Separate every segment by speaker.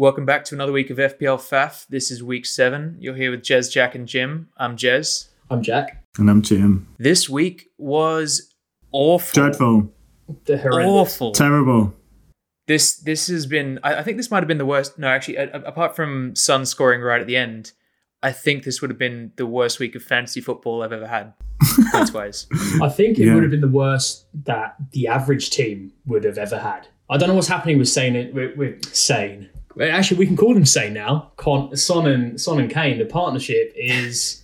Speaker 1: Welcome back to another week of FPL FAF. This is week seven. You're here with Jez, Jack, and Jim. I'm Jez.
Speaker 2: I'm Jack.
Speaker 3: And I'm Jim.
Speaker 1: This week was awful.
Speaker 3: Dreadful.
Speaker 2: The horrendous.
Speaker 1: Awful.
Speaker 3: Terrible.
Speaker 1: This this has been. I, I think this might have been the worst. No, actually, a, a- apart from Son scoring right at the end, I think this would have been the worst week of fantasy football I've ever had, points wise.
Speaker 2: I think it
Speaker 3: Yeah.
Speaker 2: would have been the worst that the average team would have ever had. I don't know what's happening with Sane. With, with Sane. Well, Actually, we can call them Sane now. Con, Son and Son and Kane. The partnership is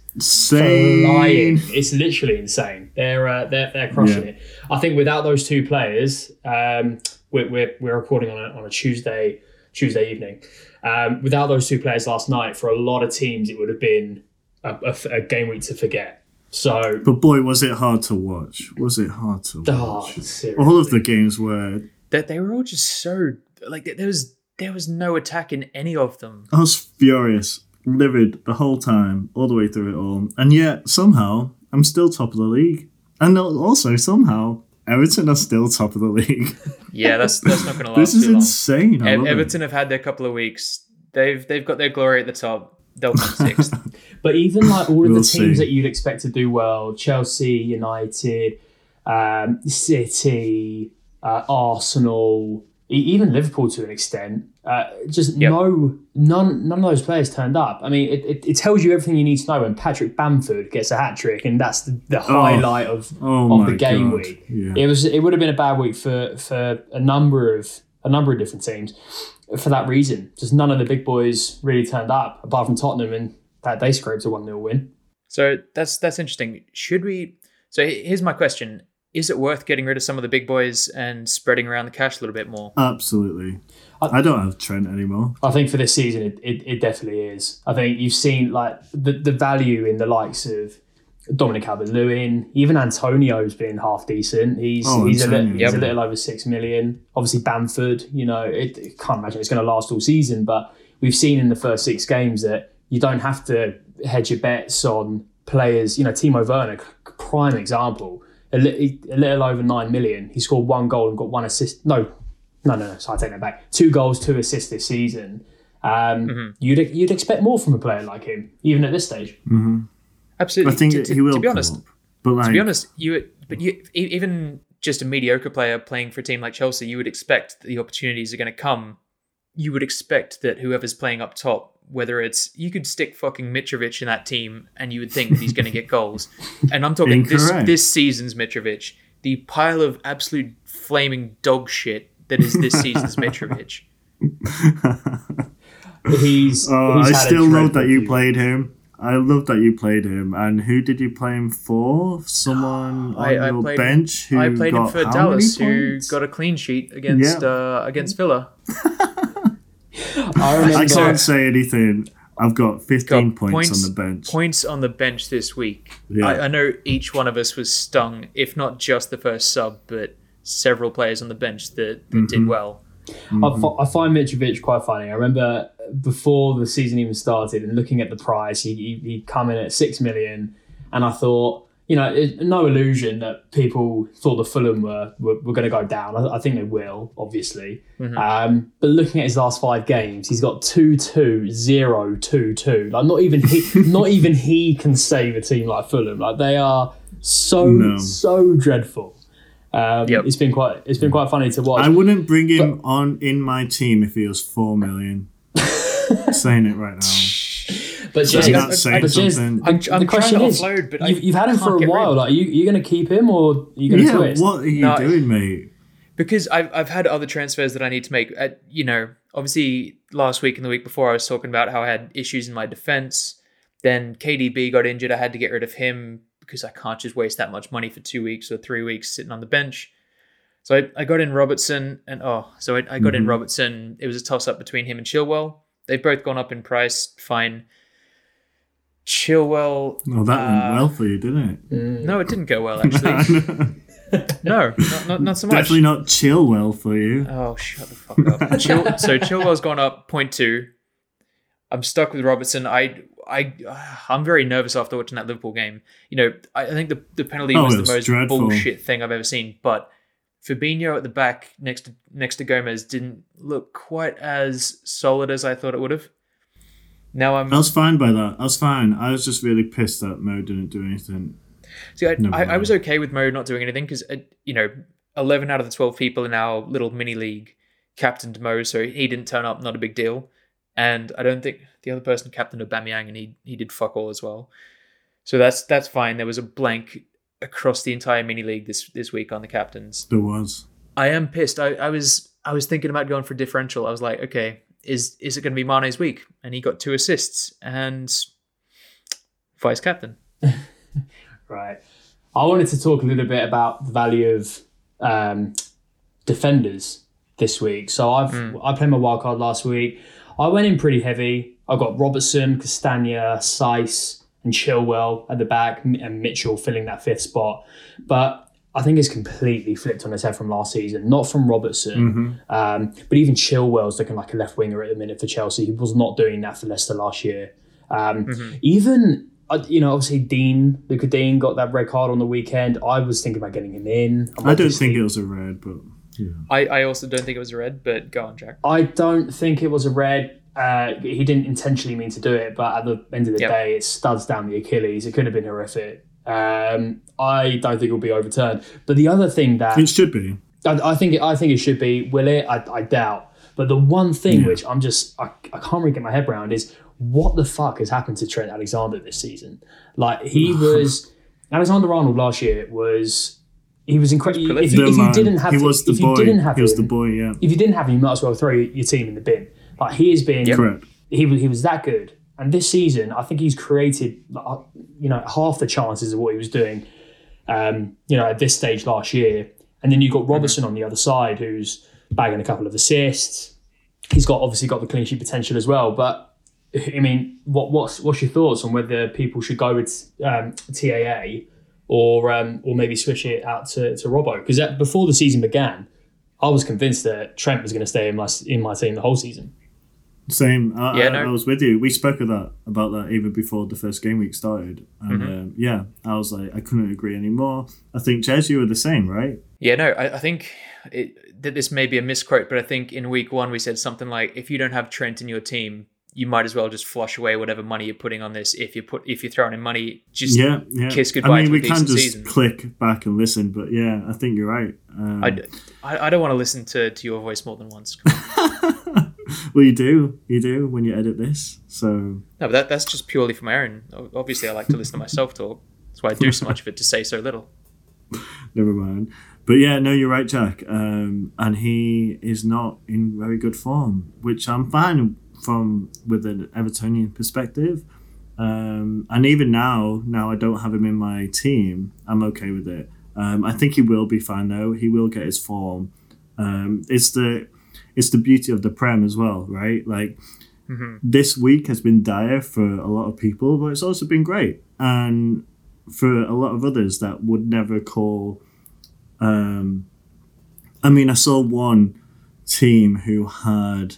Speaker 2: flying.
Speaker 3: Same.
Speaker 2: It's literally insane. They're uh, they're they're crushing
Speaker 3: Yeah.
Speaker 2: it. I think without those two players, um, we're, we're we're recording on a, on a Tuesday Tuesday evening. Um, without those two players last night, for a lot of teams, it would have been a, a, a game week to forget. So,
Speaker 3: But boy, was it hard to watch. Was it hard to
Speaker 2: oh,
Speaker 3: watch?
Speaker 2: seriously.
Speaker 3: All of the games were.
Speaker 1: That they were all just so like there was there was no attack in any of them.
Speaker 3: I was furious, livid the whole time, all the way through it all. And yet, somehow, I'm still top of the league. And also, somehow, Everton are still top of the league.
Speaker 1: Yeah, that's that's not going to last
Speaker 3: this is
Speaker 1: too
Speaker 3: insane. I
Speaker 1: Ev-
Speaker 3: it.
Speaker 1: Everton have had their couple of weeks. They've they've got their glory at the top. They'll come sixth.
Speaker 2: But even like all of
Speaker 3: We'll
Speaker 2: the teams
Speaker 3: see.
Speaker 2: that you'd expect to do well, Chelsea, United, um, City, uh, Arsenal, e- even Liverpool to an extent, uh, just
Speaker 1: Yep.
Speaker 2: no, none, none of those players turned up. I mean, it, it, it tells you everything you need to know when Patrick Bamford gets a hat trick, and that's the, the highlight of
Speaker 3: oh
Speaker 2: of the game
Speaker 3: God.
Speaker 2: week.
Speaker 3: Yeah.
Speaker 2: It was it would have been a bad week for for a number of a number of different teams for that reason. Just none of the big boys really turned up, apart from Tottenham, and that they scraped a one 0 win.
Speaker 1: so that's that's interesting. Should we? So here's my question: Is it worth getting rid of some of the big boys and spreading around the cash a little bit more?
Speaker 3: Absolutely.
Speaker 2: I-
Speaker 3: I don't have Trent anymore.
Speaker 2: I think for this season, it, it, it definitely is. I think you've seen like the, the value in the likes of Dominic Calvert-Lewin, even Antonio's been half decent. He's
Speaker 3: Oh,
Speaker 2: he's, a, li-
Speaker 3: Antonio,
Speaker 2: he's a little over six million. Obviously Bamford, you know, it, it can't imagine it's going to last all season, but we've seen in the first six games that you don't have to hedge your bets on players. You know, Timo Werner, prime example, a, li- a little over nine million. He scored one goal and got one assist. No, no, no, no. So I take that back. Two goals, two assists this season. Um,
Speaker 1: Mm-hmm.
Speaker 2: You'd you'd expect more from a player like him, even at this stage.
Speaker 1: Absolutely.
Speaker 3: I think
Speaker 1: to, to-
Speaker 3: he will.
Speaker 1: To be honest,
Speaker 3: up. But like,
Speaker 1: to be honest, you but you e- even just a mediocre player playing for a team like Chelsea, you would expect that the opportunities are going to come. You would expect that whoever's playing up top, whether it's you could stick fucking Mitrovic in that team, and you would think that he's going to get goals. And I'm talking this this season's Mitrovic, the pile of absolute flaming dog shit that is this season's Mitrovic.
Speaker 2: He's.
Speaker 3: Oh,
Speaker 2: he's
Speaker 3: I still love that you played him. I love that you played him. And who did you play him for? Someone on
Speaker 1: I, I
Speaker 3: your
Speaker 1: played
Speaker 3: bench who
Speaker 1: I played him
Speaker 3: got
Speaker 1: for Dallas, who got a clean sheet against
Speaker 3: Yeah.
Speaker 1: uh, against Villa.
Speaker 2: I remember.
Speaker 3: I can't say anything. I've got 15
Speaker 1: Got
Speaker 3: points, on the bench.
Speaker 1: Points on the bench this week.
Speaker 3: Yeah.
Speaker 1: I, I know each one of us was stung, if not just the first sub, but several players on the bench that, that
Speaker 3: Mm-hmm.
Speaker 1: did well.
Speaker 2: I, fi- I find Mitrovic quite funny. I remember before the season even started and looking at the price, he, he, he'd come in at six million, and I thought, you know, it, no illusion that people thought the Fulham were were, were going to go down. I, I think they will, obviously. Um, but looking at his last five games, he's got two two zero two two. Like not even he, not even he can save a team like Fulham. Like they are so
Speaker 3: No.
Speaker 2: so dreadful. Um,
Speaker 1: Yep.
Speaker 2: It's been quite it's been quite funny to watch.
Speaker 3: I wouldn't bring him on in my team if he was 4 million. saying it right now.
Speaker 2: But
Speaker 3: Does
Speaker 2: Jez,
Speaker 3: that say
Speaker 2: but Jez,
Speaker 3: something?
Speaker 2: the,
Speaker 1: I'm-
Speaker 2: the
Speaker 1: I'm
Speaker 2: question is,
Speaker 1: offload, but
Speaker 2: you've, you've had him for a while. Like, are you you going to keep him or are you going to
Speaker 3: Yeah,
Speaker 2: twist?
Speaker 3: what are you
Speaker 1: No,
Speaker 3: doing, mate?
Speaker 1: Because I've, I've had other transfers that I need to make. At, you know, obviously last week and the week before, I was talking about how I had issues in my defense. Then KDB got injured. I had to get rid of him because I can't just waste that much money for two weeks or three weeks sitting on the bench. So I, I got in Robertson and oh, so I, I got in
Speaker 3: Mhm.
Speaker 1: Robertson. It was a toss up between him and Chilwell. They've both gone up in price. Fine. Chilwell.
Speaker 3: Oh, that
Speaker 1: uh,
Speaker 3: went well for you, didn't it?
Speaker 2: Mm.
Speaker 1: No, it didn't go well actually. no, not, not, not so much.
Speaker 3: Definitely not chill well for you.
Speaker 1: Oh, shut the fuck up. Chill, so Chilwell's gone up 0.2. I'm stuck with Robertson. I I I'm very nervous after watching that Liverpool game. You know, I, I think the, the penalty
Speaker 3: Oh,
Speaker 1: was
Speaker 3: it
Speaker 1: the most
Speaker 3: dreadful.
Speaker 1: bullshit thing I've ever seen. But Fabinho at the back next to next to Gomez didn't look quite as solid as I thought it would have. Now I'm
Speaker 3: I was fine by that. I was fine. I was just really pissed that Mo didn't do anything.
Speaker 1: See, I, I, I was okay with Mo not doing anything because, uh, you know, 11 out of the 12 people in our little mini league captained Mo, so he didn't turn up, not a big deal. And I don't think the other person captained Aubameyang, and he he did fuck all as well. So that's that's fine. There was a blank across the entire mini league this this week on the captains.
Speaker 3: There was.
Speaker 1: I am pissed. I, I was I was thinking about going for differential. I was like, okay, is is it going to be Mane's week? And he got two assists and vice captain.
Speaker 2: Right. I wanted to talk a little bit about the value of um, defenders this week. So I've I played my wild card last week. I went in pretty heavy. I got Robertson, Castagna, Saiss, and Chilwell at the back, and Mitchell filling that fifth spot. But I think it's completely flipped on its head from last season. Not from Robertson, um, but even Chilwell's looking like a left winger at the minute for Chelsea. He was not doing that for Leicester last year. Um, Even uh, you know, obviously Digne, Luca Digne got that red card on the weekend. I was thinking about getting him in. I'm
Speaker 3: I don't
Speaker 2: obviously-
Speaker 3: think it was a red, but yeah.
Speaker 1: I, I also don't think it was a red, but go on, Jack.
Speaker 2: I don't think it was a red. Uh, he didn't intentionally mean to do it, but at the end of the
Speaker 1: Yep.
Speaker 2: day, it studs down the Achilles. It could have been horrific. Um, I don't think it will be overturned. But the other thing that
Speaker 3: It should be.
Speaker 2: I, I think it, I think it should be. Will it? I, I doubt. But the one thing
Speaker 3: Yeah.
Speaker 2: which I'm just I, I can't really get my head around is what the fuck has happened to Trent Alexander this season? Like he was Alexander Arnold last year was he was incredible. If, you- if you didn't have
Speaker 3: he was the
Speaker 2: if
Speaker 3: boy.
Speaker 2: you didn't have
Speaker 3: he was
Speaker 2: him,
Speaker 3: the boy, yeah.
Speaker 2: if you didn't have him, you might as well throw your team in the bin. Like he has been
Speaker 3: Correct.
Speaker 2: he was he was that good. And this season, I think he's created, uh, you know, half the chances of what he was doing, um, you know, at this stage last year. And then you've got Robertson on the other side, who's bagging a couple of assists. He's got obviously got the clean sheet potential as well. But I mean, what what's what's your thoughts on whether people should go with um, TAA or um, or maybe switch it out to to Robbo? Because before the season began, I was convinced that Trent was going to stay in my in my team the whole season.
Speaker 3: Same. I,
Speaker 1: Yeah,
Speaker 3: I,
Speaker 1: no.
Speaker 3: I was with you. We spoke of that about that even before the first game week started, and
Speaker 1: Mm-hmm.
Speaker 3: um, yeah, I was like, I couldn't agree anymore. I think Jez, you were the same, right?
Speaker 1: Yeah, no, I, I think it, that this may be a misquote, but I think in week one we said something like, if you don't have Trent in your team, you might as well just flush away whatever money you're putting on this. If you put if you're throwing in money, just
Speaker 3: Yeah, yeah.
Speaker 1: kiss goodbye
Speaker 3: I mean, we can just
Speaker 1: season.
Speaker 3: click back and listen, but yeah, I think you're right. Um,
Speaker 1: I, I, I don't want to listen to, to your voice more than once.
Speaker 3: well, you do, you do when you edit this. So
Speaker 1: No, but that, that's just purely for my own. Obviously, I like to listen to myself talk. That's why I do so much of it to say so little.
Speaker 3: never mind. But yeah, no, you're right, Jack. Um, and he is not in very good form, which I'm fine from with an Evertonian perspective. Um, and even now, now I don't have him in my team. I'm okay with it. Um, I think he will be fine though. He will get his form. Um, it's the it's the beauty of the prem as well, right? Like this week has been dire for a lot of people, but it's also been great. And for a lot of others that would never call um, I mean, I saw one team who had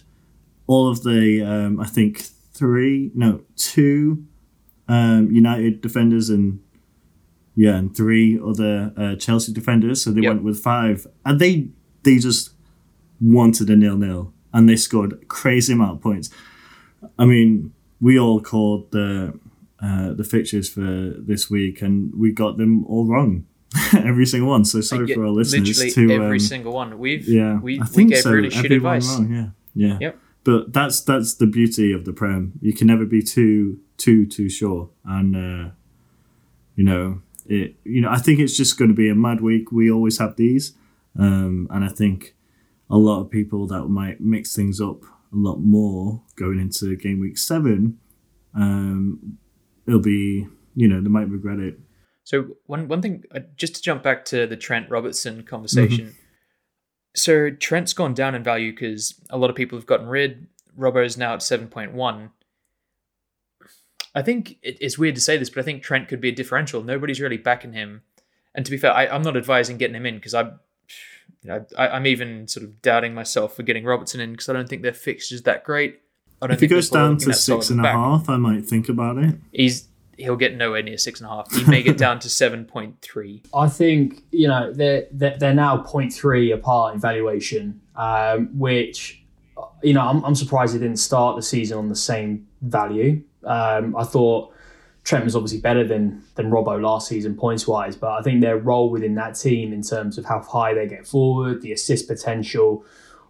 Speaker 3: all of the, um, I think, three, no, two um, United defenders and, yeah, and three other uh, Chelsea defenders. So they
Speaker 1: Yep.
Speaker 3: went with five. And they, they just wanted a nil nil and they scored crazy amount of points. I mean, we all called the uh, the fixtures for this week and we got them all wrong. Every single one. So sorry for our listeners
Speaker 1: Literally
Speaker 3: to
Speaker 1: every
Speaker 3: um,
Speaker 1: single one. We've
Speaker 3: yeah,
Speaker 1: we,
Speaker 3: I
Speaker 1: we
Speaker 3: think
Speaker 1: gave
Speaker 3: so.
Speaker 1: really shit advice.
Speaker 3: wrong, yeah, yeah.
Speaker 1: Yep.
Speaker 3: But that's that's the beauty of the prem. You can never be too too too sure, and uh, you know it. You know, I think it's just going to be a mad week. We always have these, um, and I think a lot of people that might mix things up a lot more going into game week seven. Um, it'll be you know they might regret it.
Speaker 1: So one one thing, uh, just to jump back to the Trent Robertson conversation. So Trent's gone down in value because a lot of people have gotten rid. Robbo's now at seven point one. I think it, it's weird to say this, but I think Trent could be a differential. Nobody's really backing him, and to be fair, I, I'm not advising getting him in because I, you know, I, I'm even sort of doubting myself for getting Robertson in because I don't think their fixture's that great. I don't
Speaker 3: If it
Speaker 1: think
Speaker 3: goes down to
Speaker 1: that solid
Speaker 3: six and
Speaker 1: the
Speaker 3: a
Speaker 1: back.
Speaker 3: half, I might think about it.
Speaker 1: He's he'll get nowhere near six and a half. He may get down to seven point three.
Speaker 2: I think you know they're they're, they're now 0.3 apart in valuation, um, which you know I'm, I'm surprised they didn't start the season on the same value. Um, I thought Trent was obviously better than than Robbo last season points wise, but I think their role within that team in terms of how high they get forward, the assist potential,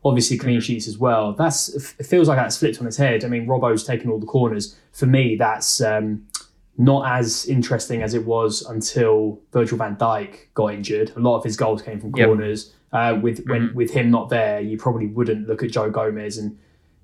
Speaker 2: obviously clean sheets as well. That's it feels like that's flipped on its head. I mean, Robbo's taken all the corners. For me, that's um, not as interesting as it was until Virgil van Dijk got injured. A lot of his goals came from
Speaker 1: Yep.
Speaker 2: corners. Uh, with when
Speaker 1: Mhm.
Speaker 2: with him not there, you probably wouldn't look at Joe Gomez and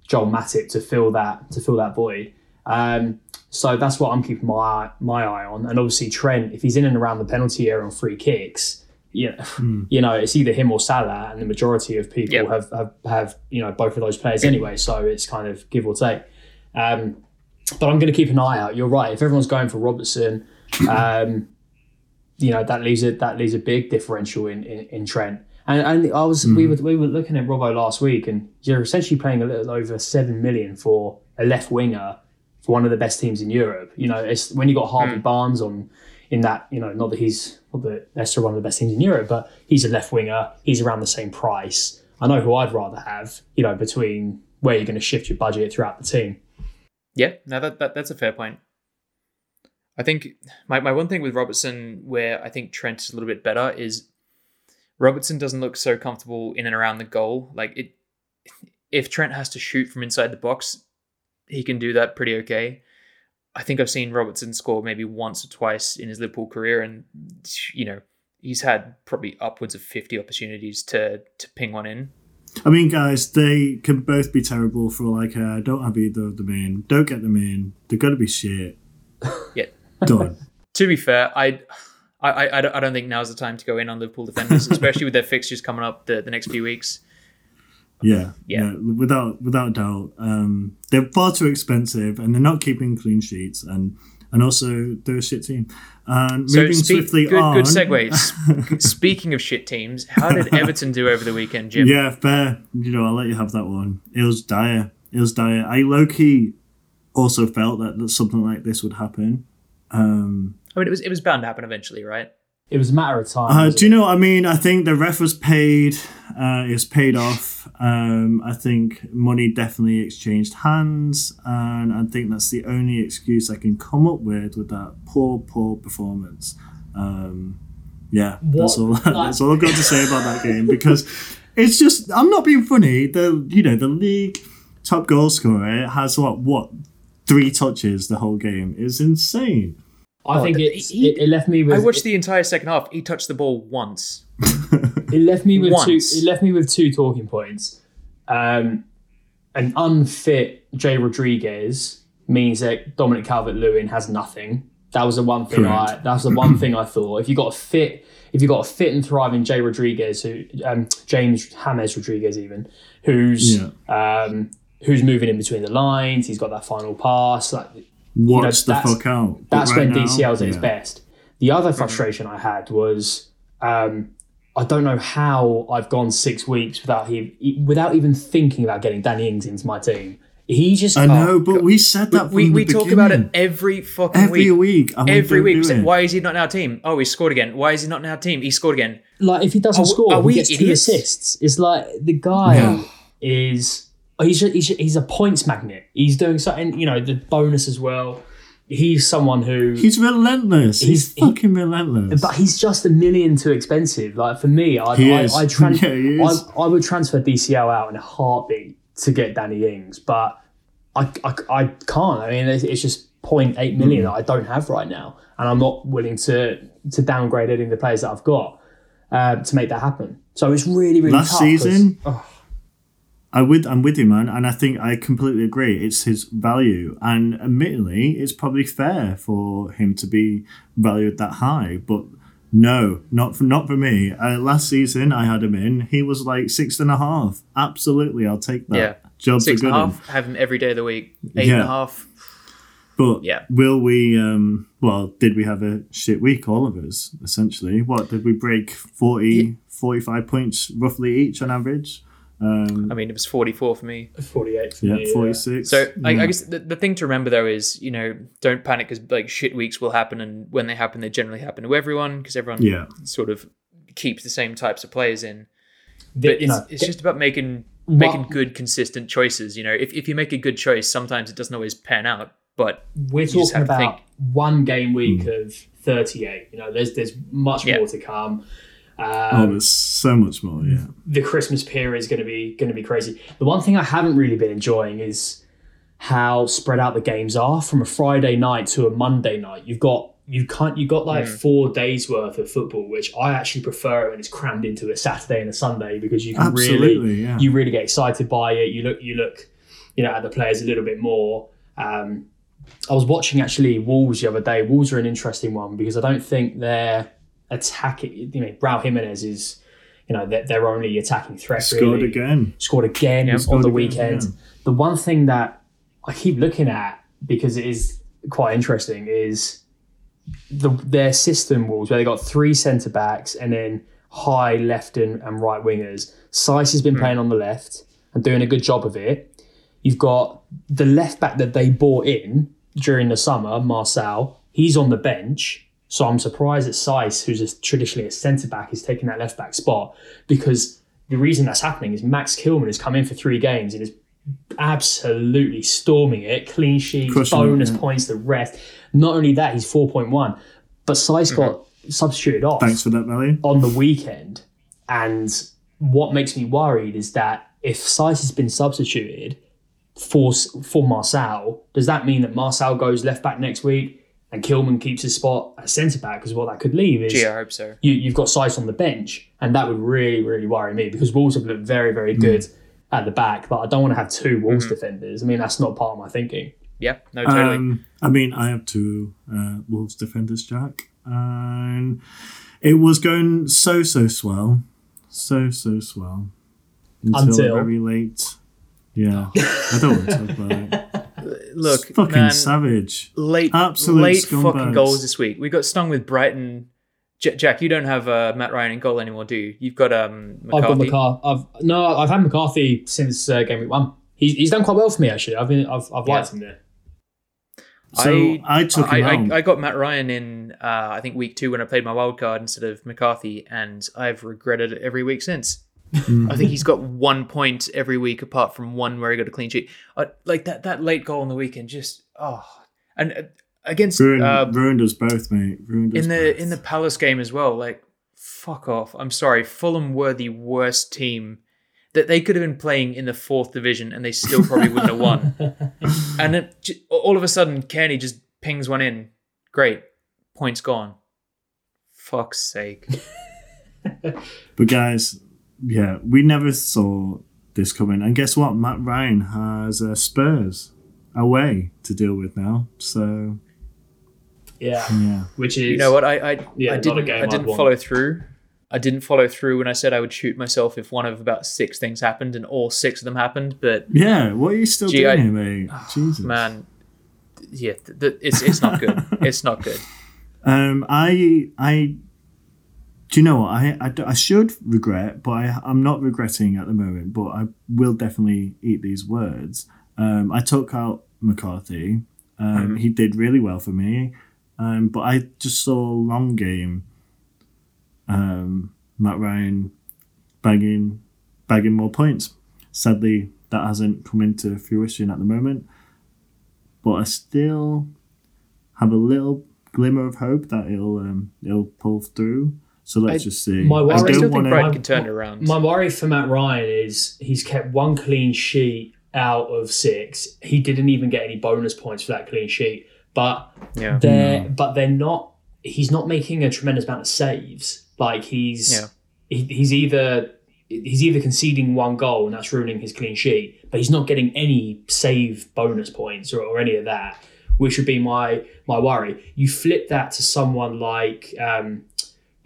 Speaker 2: Joel Matip to fill that to fill that void. Um, so that's what I'm keeping my my eye on. And obviously Trent, if he's in and around the penalty area on free kicks, you know, you know, it's either him or Salah, and the majority of people
Speaker 1: Yep.
Speaker 2: have, have have you know both of those players anyway. So it's kind of give or take. Um, but I'm going to keep an eye out. You're right. If everyone's going for Robertson, um, you know that leaves a that leaves a big differential in in, in Trent. And, and I was we were we were looking at Robbo last week, and you're essentially playing a little over seven million for a left winger for one of the best teams in Europe. You know, it's when you got Harvey hmm. Barnes on in that. You know, not that he's not that necessarily one of the best teams in Europe, but he's a left winger. He's around the same price. I know who I'd rather have. You know, between where you're going to shift your budget throughout the team.
Speaker 1: Yeah, no, that, that that's a fair point. I think my, my one thing with Robertson, where I think Trent is a little bit better, is Robertson doesn't look so comfortable in and around the goal. Like it, if Trent has to shoot from inside the box, he can do that pretty okay. I think I've seen Robertson score maybe once or twice in his Liverpool career, and you know he's had probably upwards of fifty opportunities to to ping one in.
Speaker 3: I mean, guys, they can both be terrible for all I care. Don't have either of them in. Don't get them in. They're going to be shit.
Speaker 1: Yeah.
Speaker 3: Done.
Speaker 1: to be fair, I, I, I, I don't think now's the time to go in on Liverpool defenders, especially with their fixtures coming up the, the next few weeks.
Speaker 3: Yeah,
Speaker 1: Yeah.
Speaker 3: yeah, without without doubt. Um, they're far too expensive, and they're not keeping clean sheets, and and also they're a shit team. And
Speaker 1: So
Speaker 3: moving
Speaker 1: speak,
Speaker 3: swiftly
Speaker 1: good,
Speaker 3: on.
Speaker 1: good segue. Speaking of shit teams, how did Everton do over the weekend, Jim?
Speaker 3: Yeah, fair. You know, I'll let you have that one. It was dire. It was dire. I low key also felt that, that something like this would happen. Um,
Speaker 1: I mean, it was it was bound to happen eventually, right?
Speaker 2: It was a matter of time.
Speaker 3: Uh, do you know what I mean? I think the ref was paid. Uh, it's paid off. Um, I think money definitely exchanged hands, and I think that's the only excuse I can come up with with that poor, poor performance. Um, yeah, that's all. That's all I've got to say about that game because it's just. I'm not being funny. The you know the league top goal scorer has what what three touches the whole game. It's insane.
Speaker 2: I think
Speaker 1: Oh,
Speaker 2: it's,
Speaker 1: he-
Speaker 2: it, it left me with
Speaker 1: I watched the entire second half. He touched the ball once.
Speaker 2: it left me with two
Speaker 1: once.
Speaker 2: it left me with two talking points. Um, an unfit Jay Rodriguez means that Dominic Calvert Lewin has nothing. That was the one thing I
Speaker 3: Correct.
Speaker 2: that was the one thing I thought. If you got a fit if you got a fit and thriving Jay Rodriguez who um, James James Rodriguez even, who's
Speaker 3: Yeah.
Speaker 2: um, who's moving in between the lines, he's got that final pass, like
Speaker 3: Watch the
Speaker 2: that's-
Speaker 3: fuck out.
Speaker 2: That's
Speaker 3: right
Speaker 2: when
Speaker 3: now,
Speaker 2: DCL's at its best. The other frustration I had was um, I don't know how I've gone six weeks without him, without even thinking about getting Danny Ings into my team. He just
Speaker 3: I know, but we said that
Speaker 1: We,
Speaker 3: from
Speaker 1: we
Speaker 3: the
Speaker 1: talk about it every fucking
Speaker 3: every
Speaker 1: week.
Speaker 3: week. and we
Speaker 1: Every
Speaker 3: don't
Speaker 1: week.
Speaker 3: do
Speaker 1: We say,
Speaker 3: it.
Speaker 1: Why is he not in our team? Oh, he scored again. Why is he not in our team? He scored again.
Speaker 2: like if he doesn't
Speaker 1: Are-
Speaker 2: score,
Speaker 1: are we
Speaker 2: he gets two assists. It's like the guy
Speaker 3: Yeah.
Speaker 2: is he's, he's he's a points magnet. He's doing something, you know, the bonus as well. He's someone who
Speaker 3: He's relentless. He's,
Speaker 2: He's- he-
Speaker 3: fucking relentless.
Speaker 2: But he's just a million too expensive. Like for me, I
Speaker 3: He
Speaker 2: I. I, tran-
Speaker 3: Yeah.
Speaker 2: I, I would transfer DCL out in a heartbeat to get Danny Ings, but I, I, I can't. I mean, it's, it's just 0.8 million
Speaker 3: Hmm.
Speaker 2: that I don't have right now, and I'm not willing to to downgrade any of the players that I've got uh, to make that happen. So it's really, really
Speaker 3: Last
Speaker 2: tough
Speaker 3: season,
Speaker 2: oh,
Speaker 3: I with I'm with you, man, and I think I completely agree. It's his value, and admittedly, it's probably fair for him to be valued that high. But no, not for not for me. Uh, last season, I had him in. He was like six and a half. Absolutely, I'll take that.
Speaker 1: Yeah.
Speaker 3: Jobs
Speaker 1: Six
Speaker 3: are good.
Speaker 1: a half. Have him every day of the week. Eight and a half.
Speaker 3: But
Speaker 1: Yeah.
Speaker 3: will we? Um, well, did we have a shit week? All of us, essentially. What did we break? 40, 45 points roughly each on average. Um,
Speaker 1: I mean, it was 44 for me.
Speaker 2: 48 for
Speaker 3: yeah,
Speaker 2: me.
Speaker 3: forty six.
Speaker 1: So I,
Speaker 3: yeah.
Speaker 1: I guess the, the thing to remember though is you know don't panic because like shit weeks will happen and when they happen they generally happen to everyone because everyone
Speaker 3: Yeah.
Speaker 1: sort of keeps the same types of players in.
Speaker 2: The-
Speaker 1: But it's,
Speaker 2: know,
Speaker 1: it's just about making
Speaker 2: What-
Speaker 1: making good consistent choices. You know, if if you make a good choice, sometimes it doesn't always pan out. But
Speaker 2: we're talking
Speaker 1: have to
Speaker 2: about one game week
Speaker 3: Hmm.
Speaker 2: of 38. You know, there's there's much
Speaker 1: Yeah.
Speaker 2: more to come.
Speaker 3: Oh,
Speaker 2: Um,
Speaker 3: there's so much more. Yeah.
Speaker 2: the Christmas period is going to be going to be crazy. The one thing I haven't really been enjoying is how spread out the games are from a Friday night to a Monday night. You've got you can't you got like four days worth of football, which I actually prefer when it's crammed into a Saturday and a Sunday because you can really
Speaker 3: Yeah.
Speaker 2: you really get excited by it. You look, you look, you know, at the players a little bit more. Um, I was watching actually Wolves the other day. Wolves are an interesting one because I don't think they're attacking. You know, Raul Jimenez is, you know, their, their only attacking threat.
Speaker 3: Scored
Speaker 2: really.
Speaker 3: again.
Speaker 2: Scored again
Speaker 1: Yeah,
Speaker 2: on
Speaker 3: scored
Speaker 2: the
Speaker 3: again,
Speaker 2: weekend.
Speaker 3: yeah.
Speaker 2: The one thing that I keep looking at because it is quite interesting is the their system Wolves where they got three centre backs and then high left and, and right wingers. Saiss has been hmm. playing on the left and doing a good job of it. You've got the left back that they bought in during the summer, Marçal. He's on the bench. So I'm surprised that Saiss, who's a, traditionally a centre back, is taking that left back spot because the reason that's happening is Max Kilman has come in for three games and is absolutely storming it. Clean sheets,
Speaker 3: Crushing
Speaker 2: bonus
Speaker 3: yeah.
Speaker 2: points, the rest. Not only that, he's 4.1, but Saiss got substituted off
Speaker 3: Thanks for that, Melly.
Speaker 2: on the weekend. And what makes me worried is that if Saiss has been substituted for for Marçal, does that mean that Marçal goes left back next week and Kilman keeps his spot at centre back? Because what that could leave is
Speaker 1: gee, I hope so.
Speaker 2: you, you've got Saiss on the bench, and that would really, really worry me because Wolves have looked very, very good at the back, but I don't want to have two Wolves defenders. I mean, that's not part of my thinking.
Speaker 1: Yeah, no, totally.
Speaker 3: Um, I mean, I have two uh, Wolves defenders, Jack, and it was going so so swell, so so swell until,
Speaker 2: Until-
Speaker 3: very late. Yeah, I don't want to talk about it.
Speaker 1: Look,
Speaker 3: It's fucking
Speaker 1: man,
Speaker 3: savage.
Speaker 1: late,
Speaker 3: Absolute
Speaker 1: late
Speaker 3: scumbags.
Speaker 1: fucking goals this week. We got stung with Brighton. J- Jack, you don't have uh, Matt Ryan in goal anymore, do you? You've got um,
Speaker 2: I've got
Speaker 1: McCarthy.
Speaker 2: McCarthy. I've no, I've had McCarthy since uh, game week one. He's, he's done quite well for me actually. I've been, I've, I've liked him there.
Speaker 3: So I, took him
Speaker 1: I. I, I got Matt Ryan in, uh, I think week two when I played my wild card instead of McCarthy, and I've regretted it every week since.
Speaker 3: Mm.
Speaker 1: I think he's got one point every week, apart from one where he got a clean sheet. Uh, like that, that late goal on the weekend, just oh, and uh, against
Speaker 3: ruined,
Speaker 1: uh,
Speaker 3: ruined us both, mate. Ruined us
Speaker 1: in the
Speaker 3: both.
Speaker 1: in the Palace game as well. Like, fuck off. I'm sorry, Fulham were the worst team that they could have been playing in the fourth division, and they still probably wouldn't have won. And then all of a sudden, Kearney just pings one in. Great, points gone. Fuck's sake.
Speaker 3: But guys, yeah, we never saw this coming. And guess what? Matt Ryan has uh, Spurs away to deal with now. So
Speaker 2: Yeah,
Speaker 3: yeah,
Speaker 2: which is
Speaker 1: You know what? I I,
Speaker 2: Yeah,
Speaker 1: I
Speaker 2: not a
Speaker 1: didn't
Speaker 2: game
Speaker 1: I
Speaker 2: I'd
Speaker 1: didn't
Speaker 2: want.
Speaker 1: follow through. I didn't follow through when I said I would shoot myself if one of about six things happened and all six of them happened. But
Speaker 3: yeah. What are you still
Speaker 1: Gee,
Speaker 3: doing
Speaker 1: I-
Speaker 3: here, mate? Jesus,
Speaker 1: man, yeah, th- th- it's it's not good. it's not good.
Speaker 3: Um, I I. Do you know what I I should regret, but I, I'm not regretting at the moment. But I will definitely eat these words. Um, I took out McCarthy. Um, He did really well for me, um, but I just saw long game. Um, Matt Ryan bagging bagging more points. Sadly, that hasn't come into fruition at the moment. But I still have a little glimmer of hope that it'll um, it'll pull through. So let's
Speaker 1: I-
Speaker 3: just see.
Speaker 2: my
Speaker 1: I
Speaker 2: worry-
Speaker 1: still
Speaker 3: don't
Speaker 1: think
Speaker 3: wanna-
Speaker 1: can turn it around.
Speaker 2: My worry for Matt Ryan is he's kept one clean sheet out of six. He didn't even get any bonus points for that clean sheet. But
Speaker 1: yeah,
Speaker 2: they're but they're not. He's not making a tremendous amount of saves. Like he's
Speaker 1: Yeah.
Speaker 2: he, he's either he's either conceding one goal and that's ruining his clean sheet, but he's not getting any save bonus points or, or any of that, which would be my my worry. You flip that to someone like um,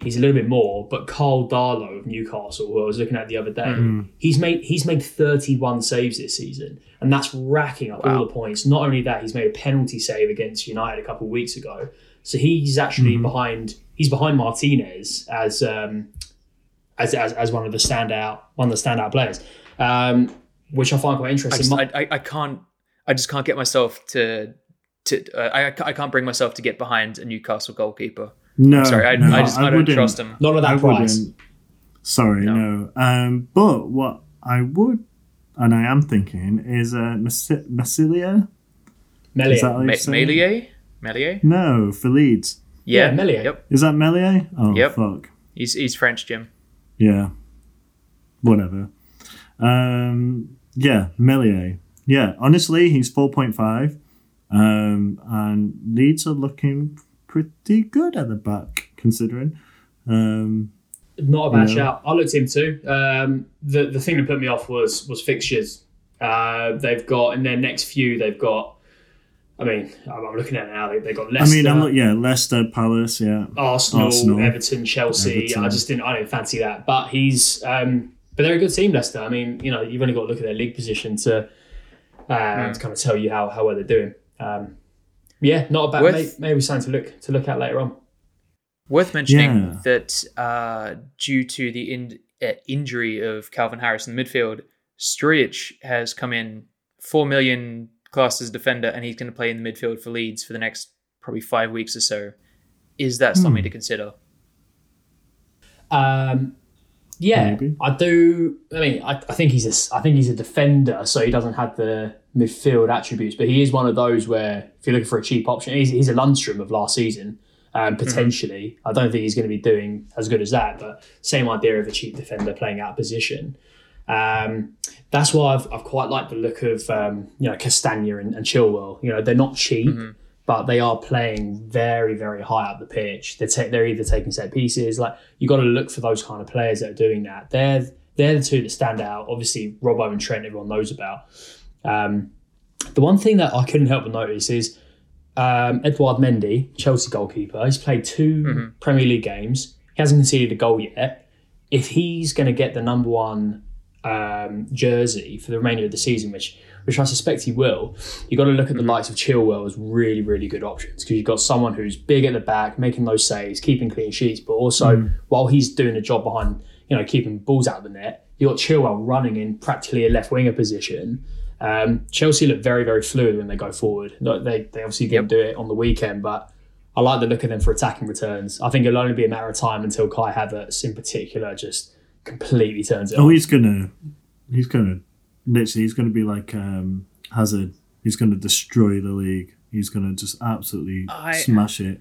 Speaker 2: he's a little bit more, but Karl Darlow of Newcastle, who I was looking at the other day, he's made he's made 31 saves this season, and that's racking up all the points. Not only that, he's made a penalty save against United a couple of weeks ago, so he's actually behind he's behind Martinez as um, as, as as one of the standout one of the standout players. um, which I find quite
Speaker 1: I,
Speaker 2: interesting.
Speaker 1: just, I, I, I can't. I just can't get myself to. To uh, I, I can't bring myself to get behind a Newcastle goalkeeper.
Speaker 3: No,
Speaker 1: Sorry, I,
Speaker 3: no,
Speaker 1: I just I, don't trust him.
Speaker 2: not at that
Speaker 3: I
Speaker 2: price.
Speaker 3: wouldn't. Sorry,
Speaker 1: No.
Speaker 3: no. Um, but what I would, and I am thinking, is uh, Massilia.
Speaker 2: Meslier.
Speaker 3: Is that how
Speaker 1: Me- Meslier, Meslier.
Speaker 3: No, for Leeds.
Speaker 1: Yeah,
Speaker 2: Yeah, Meslier.
Speaker 1: Yep,
Speaker 3: Is that Meslier? Oh,
Speaker 1: Yep.
Speaker 3: fuck.
Speaker 1: he's he's French, Jim.
Speaker 3: Yeah. Whatever. Um, yeah, Meslier. Yeah, honestly, he's 4.5. Um, and Leeds are looking pretty good at the back, considering. Um,
Speaker 2: Not a bad
Speaker 3: Yeah.
Speaker 2: shout. I looked at him too. Um, the the thing that put me off was was fixtures. Uh, they've got in their next few. They've got. I mean, I'm I'm looking at it now. They they got
Speaker 3: I
Speaker 2: Leicester,
Speaker 3: mean, I'm look, yeah, Leicester, Palace, yeah.
Speaker 2: Arsenal,
Speaker 3: Arsenal.
Speaker 2: Everton, Chelsea.
Speaker 3: Everton.
Speaker 2: I just didn't. I didn't fancy that. But he's. Um, but they're a good team, Leicester. I mean, you know, you've only got to look at their league position to uh, to kind of tell you how, how well they're doing. Um, yeah, not a bad.
Speaker 1: With-
Speaker 2: Maybe, maybe something to look to look at later on.
Speaker 1: Worth mentioning
Speaker 3: Yeah.
Speaker 1: that uh, due to the in, uh, injury of Calvin Harris in the midfield, Struijk has come in four million classed as defender, and he's going to play in the midfield for Leeds for the next probably five weeks or so. Is that something
Speaker 3: Hmm.
Speaker 1: to consider?
Speaker 2: Um, yeah,
Speaker 3: Maybe.
Speaker 2: I do. I mean, I, I think he's a, s- I think he's a defender, so he doesn't have the midfield attributes. But he is one of those where, if you're looking for a cheap option, he's, he's a Lundstram of last season. Um, potentially, I don't think he's going to be doing as good as that. But same idea of a cheap defender playing out of position. Um, that's why I've, I've quite liked the look of um, you know Castagna and, and Chilwell. You know, they're not cheap but they are playing very, very high up the pitch. They're, ta- they're either taking set pieces. Like you got to look for those kind of players that are doing that. They're they're the two that stand out. Obviously, Robbo and Trent, everyone knows about. Um, the one thing that I couldn't help but notice is um, Edouard Mendy, Chelsea goalkeeper. He's played 2 Premier League games. He hasn't conceded a goal yet. If he's going to get the number one um, jersey for the remainder of the season, which which I suspect he will, you've got to look at the likes of Chilwell as really, really good options because you've got someone who's big at the back, making those saves, keeping clean sheets, but also while he's doing a job behind, you know, keeping balls out of the net, you've got Chilwell running in practically a left winger position. Um, Chelsea look very, very fluid when they go forward. They, they obviously didn't do it on the weekend, but I like the look of them for attacking returns. I think it'll only be a matter of time until Kai Havertz, in particular, just completely turns it
Speaker 3: Oh,
Speaker 2: on.
Speaker 3: he's gonna, he's gonna, literally, he's gonna be like um, Hazard. He's gonna destroy the league. He's gonna just absolutely
Speaker 1: I-
Speaker 3: smash it.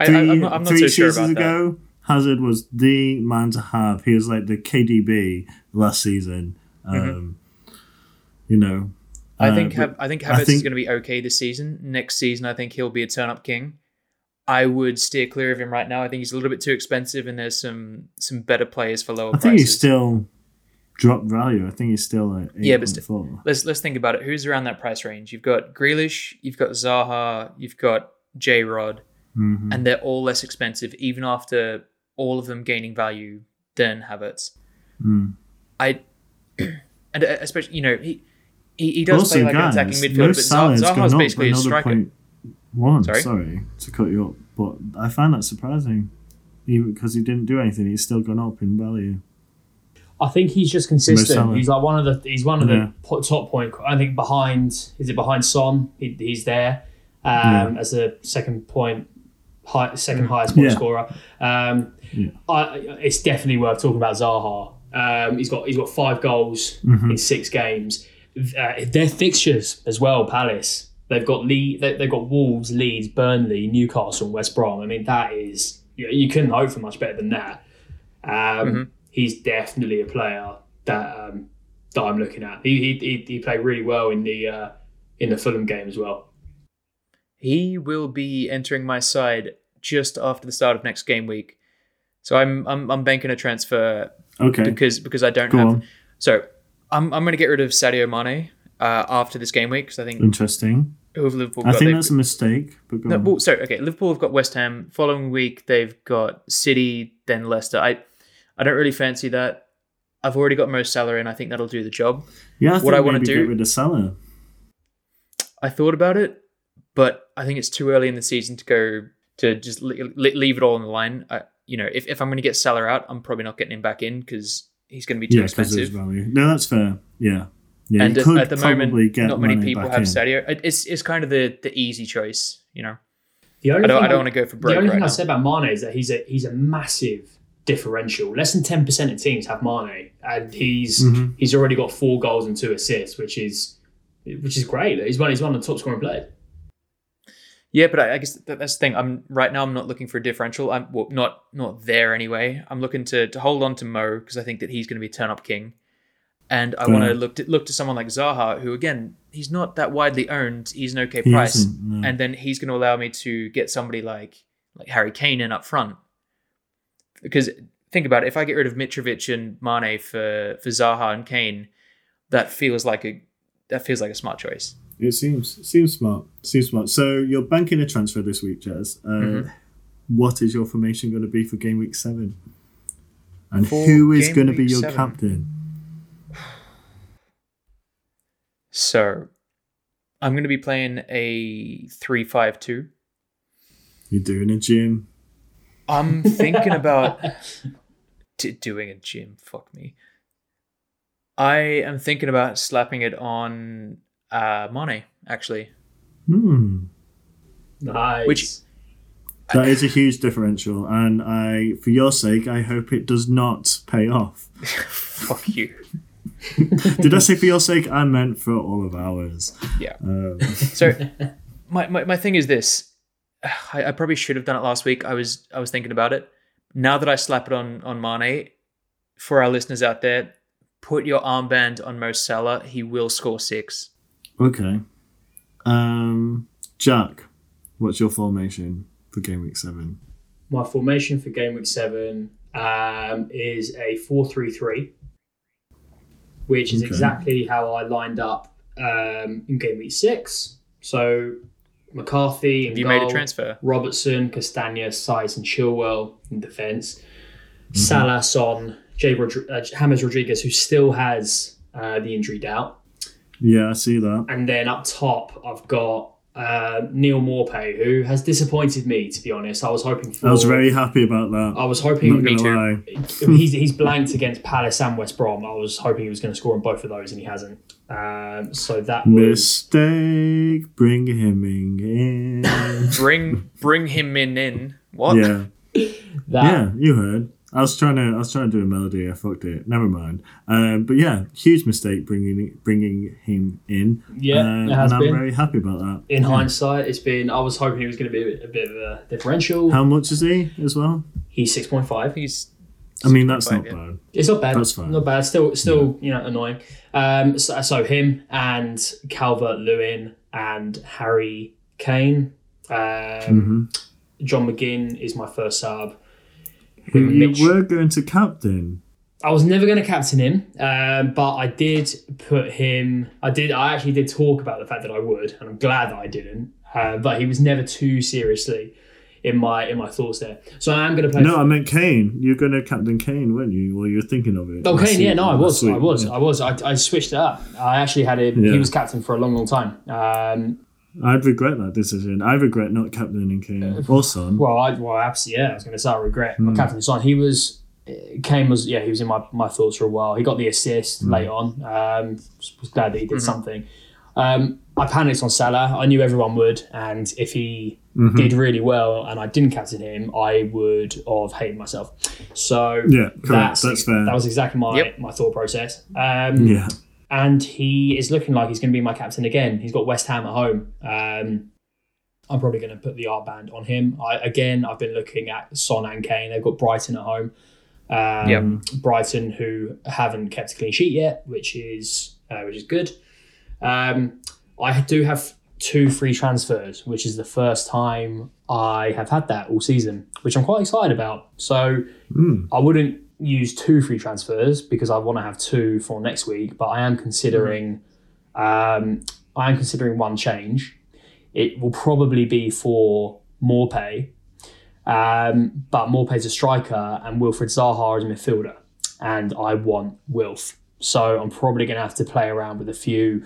Speaker 1: I, I,
Speaker 3: Three,
Speaker 1: I'm not, I'm not
Speaker 3: three
Speaker 1: so sure
Speaker 3: seasons
Speaker 1: about that.
Speaker 3: ago, Hazard was the man to have. He was like the KDB last season. Um, You know,
Speaker 1: Mm-hmm. I
Speaker 3: Uh,
Speaker 1: think
Speaker 3: but
Speaker 1: Hav- I think
Speaker 3: I
Speaker 1: Havertz is going to be okay this season. Next season, I think he'll be a turn up king. I would steer clear of him right now. I think he's a little bit too expensive, and there's some some better players for lower
Speaker 3: I think
Speaker 1: prices.
Speaker 3: he's still dropped value. I think he's still at
Speaker 1: Yeah, but
Speaker 3: four.
Speaker 1: let's let's think about it. Who's around that price range? You've got Grealish, you've got Zaha, you've got J Rod,
Speaker 3: Mhm.
Speaker 1: and they're all less expensive, even after all of them gaining value than Havertz.
Speaker 3: Mm.
Speaker 1: I and uh, especially you know he he, he does
Speaker 3: Also,
Speaker 1: play like
Speaker 3: guys,
Speaker 1: an attacking midfielder,
Speaker 3: Mo
Speaker 1: but
Speaker 3: Salah's
Speaker 1: Zaha
Speaker 3: gone
Speaker 1: is
Speaker 3: up
Speaker 1: basically a
Speaker 3: another
Speaker 1: striker.
Speaker 3: point one.
Speaker 1: Sorry?
Speaker 3: Sorry? to cut you up, but I find that surprising. Even because he didn't do anything, he's still gone up in value.
Speaker 2: I think he's just consistent. He's like one of the he's one of
Speaker 3: Yeah.
Speaker 2: the top point. I think behind is it behind Son? He, he's there um, as a second point, high, second highest point
Speaker 3: Yeah.
Speaker 2: scorer. Um,
Speaker 3: Yeah.
Speaker 2: I, it's definitely worth talking about Zaha. Um, he's got he's got five goals
Speaker 3: Mm-hmm.
Speaker 2: in six games. Uh, their fixtures as well, Palace. They've got Lee. They, they've got Wolves, Leeds, Burnley, Newcastle, and West Brom. I mean, that is you, you couldn't hope for much better than that. Um,
Speaker 1: Mm-hmm.
Speaker 2: He's definitely a player that um, that I'm looking at. He, he, he, he played really well in the uh, in the Fulham game as well.
Speaker 1: He will be entering my side just after the start of next game week. So I'm I'm, I'm banking a transfer
Speaker 3: Okay,
Speaker 1: because because I don't
Speaker 3: go
Speaker 1: have.
Speaker 3: on.
Speaker 1: So I'm I'm going to get rid of Sadio Mane uh, after this game week because I think
Speaker 3: Interesting.
Speaker 1: who have Liverpool
Speaker 3: I
Speaker 1: got?
Speaker 3: think that's a mistake. But go
Speaker 1: no, well, sorry, okay. Liverpool have got West Ham. Following week they've got City, then Leicester. I I don't really fancy that. I've already got Mo Salah in. I think that'll do the job.
Speaker 3: yeah, I
Speaker 1: what I wanna do-
Speaker 3: get rid of Salah.
Speaker 1: I thought about it, but I think it's too early in the season to go to just le- le- leave it all on the line. I, you know, if, if I'm going to get Salah out, I'm probably not getting him back in because he's going to be too
Speaker 3: Yeah, because of his
Speaker 1: expensive.
Speaker 3: value. No, that's fair. Yeah. Yeah,
Speaker 1: and at, at the
Speaker 3: probably
Speaker 1: moment,
Speaker 3: get
Speaker 1: not many people have
Speaker 3: in.
Speaker 1: Sadio. It's it's kind of the the easy choice, you know.
Speaker 2: The only
Speaker 1: I don't
Speaker 2: thing
Speaker 1: I don't want to go for broke
Speaker 2: the only
Speaker 1: right
Speaker 2: thing
Speaker 1: now.
Speaker 2: I say about Mane is that he's a he's a massive differential. Less than ten percent of teams have Mane, and he's
Speaker 3: Mhm.
Speaker 2: he's already got four goals and two assists, which is which is great. He's one he's one of the top scoring players.
Speaker 1: Yeah, but I, I guess that, that's the thing. I'm right now. I'm not looking for a differential. I'm well, not not there anyway. I'm looking to to hold on to Mo because I think that he's going to be turn up king, and I want to
Speaker 3: Mm.
Speaker 1: look to look to someone like Zaha, who again he's not that widely owned. He's an okay
Speaker 3: He
Speaker 1: price,
Speaker 3: no.
Speaker 1: and then he's going to allow me to get somebody like like Harry Kane in up front. Because think about it, if I get rid of Mitrovic and Mane for for Zaha and Kane, that feels like a that feels like a smart choice.
Speaker 3: It seems seems smart. Seems smart. So you're banking a transfer this week, Jazz. Uh,
Speaker 1: Mhm.
Speaker 3: what is your formation going to be for game week seven? And
Speaker 1: For
Speaker 3: who is going to be your
Speaker 1: seven?
Speaker 3: captain?
Speaker 1: So I'm going to be playing a three-five-two.
Speaker 3: You're doing a Jim.
Speaker 1: I'm thinking about t- doing a Jim. Fuck me. I am thinking about slapping it on uh, Mane, actually.
Speaker 3: Hmm.
Speaker 2: Nice.
Speaker 1: Which-
Speaker 3: That is a huge differential, and I, for your sake, I hope it does not pay off.
Speaker 1: Fuck you.
Speaker 3: Did I say for your sake? I meant for all of ours.
Speaker 1: Yeah.
Speaker 3: Um,
Speaker 1: So my, my, my thing is this. I, I probably should have done it last week. I was I was thinking about it. Now that I slap it on on Mane, for our listeners out there, put your armband on Mo Salah. He will score six.
Speaker 3: Okay. Um, Jack, what's your formation for game week seven?
Speaker 2: My formation for game week seven um, is a four-three-three, which is
Speaker 3: Okay.
Speaker 2: exactly how I lined up um, in game week six. So McCarthy
Speaker 1: Have
Speaker 2: and
Speaker 1: you made a transfer?
Speaker 2: Robertson, Castagna, Saiss, and Chilwell in defence. Salah, Son, Jay Rodri- uh, James Rodriguez, who still has uh, the injury doubt.
Speaker 3: Yeah, I see that.
Speaker 2: And then up top, I've got uh, Neal Maupay, who has disappointed me, to be honest. I was hoping for.
Speaker 3: I was very happy about that.
Speaker 2: I was hoping.
Speaker 3: Not gonna
Speaker 1: Me
Speaker 3: lie.
Speaker 2: he's, he's blanked against Palace and West Brom. I was hoping he was going to score on both of those, and he hasn't. Um, so that was.
Speaker 3: Mistake, bring him in.
Speaker 1: Bring bring him in. In what?
Speaker 3: yeah,
Speaker 2: That,
Speaker 3: yeah, you heard. I was trying to, I was trying to do a melody. I fucked it. Never mind. Um, but yeah, huge mistake bringing bringing him in.
Speaker 2: Yeah,
Speaker 3: Um,
Speaker 2: it has
Speaker 3: and I'm
Speaker 2: been.
Speaker 3: very happy about that.
Speaker 2: In
Speaker 3: Yeah.
Speaker 2: hindsight, it's been. I was hoping he was going to be a bit, a bit of a differential.
Speaker 3: How much is he as well?
Speaker 2: He's six point five.
Speaker 1: He's.
Speaker 3: I mean, that's not
Speaker 1: yeah.
Speaker 3: bad.
Speaker 2: It's not bad.
Speaker 3: That's fine.
Speaker 2: Not bad. Still, still, you know, annoying. Um, so, so him and Calvert Lewin and Harry Kane. Um,
Speaker 3: Mhm.
Speaker 2: John McGinn is my first sub.
Speaker 3: Who you
Speaker 2: Mitch-
Speaker 3: were going to captain?
Speaker 2: I was never going to captain him, um, but I did put him. I did. I actually did talk about the fact that I would, and I'm glad that I didn't. Uh, but he was never too seriously in my in my thoughts there. So I am going to play.
Speaker 3: No, I meant Kane. You're going to captain Kane, weren't you? Or you're thinking of it?
Speaker 2: Oh, Kane, yeah, no, I was, I was. I was. I, I switched it up. I actually had him.
Speaker 3: Yeah.
Speaker 2: He was captain for a long, long time. Um,
Speaker 3: I'd regret that decision. I regret not captaining Kane or Son.
Speaker 2: well, I, well, absolutely, yeah. I was going to say I regret my
Speaker 3: Mm.
Speaker 2: captain son. He was. Kane was, yeah, he was in my, my thoughts for a while. He got the assist
Speaker 3: Mm.
Speaker 2: late on. Um, was glad that he did
Speaker 1: Mhm.
Speaker 2: something. Um, I panicked on Salah. I knew everyone would, and if he
Speaker 3: Mhm.
Speaker 2: did really well and I didn't captain him, I would have hated myself. So
Speaker 3: Yeah, correct.
Speaker 2: that's,
Speaker 3: That's, fair.
Speaker 2: that was exactly my
Speaker 1: Yep.
Speaker 2: my thought process. Um,
Speaker 3: yeah.
Speaker 2: And he is looking like he's going to be my captain again. He's got West Ham at home. Um, I'm probably going to put the armband on him. I, again, I've been looking at Son and Kane. They've got Brighton at home. Um,
Speaker 1: Yep.
Speaker 2: Brighton, who haven't kept a clean sheet yet, which is uh, which is good. Um, I do have two free transfers, which is the first time I have had that all season, which I'm quite excited about. So
Speaker 3: Mm.
Speaker 2: I wouldn't use two free transfers because I want to have two for next week, but I am considering um, I am considering one change. It will probably be for Maupay, um, but Maupay's a striker and Wilfried Zaha is a midfielder, and I want Wilf. So I'm probably going to have to play around with a few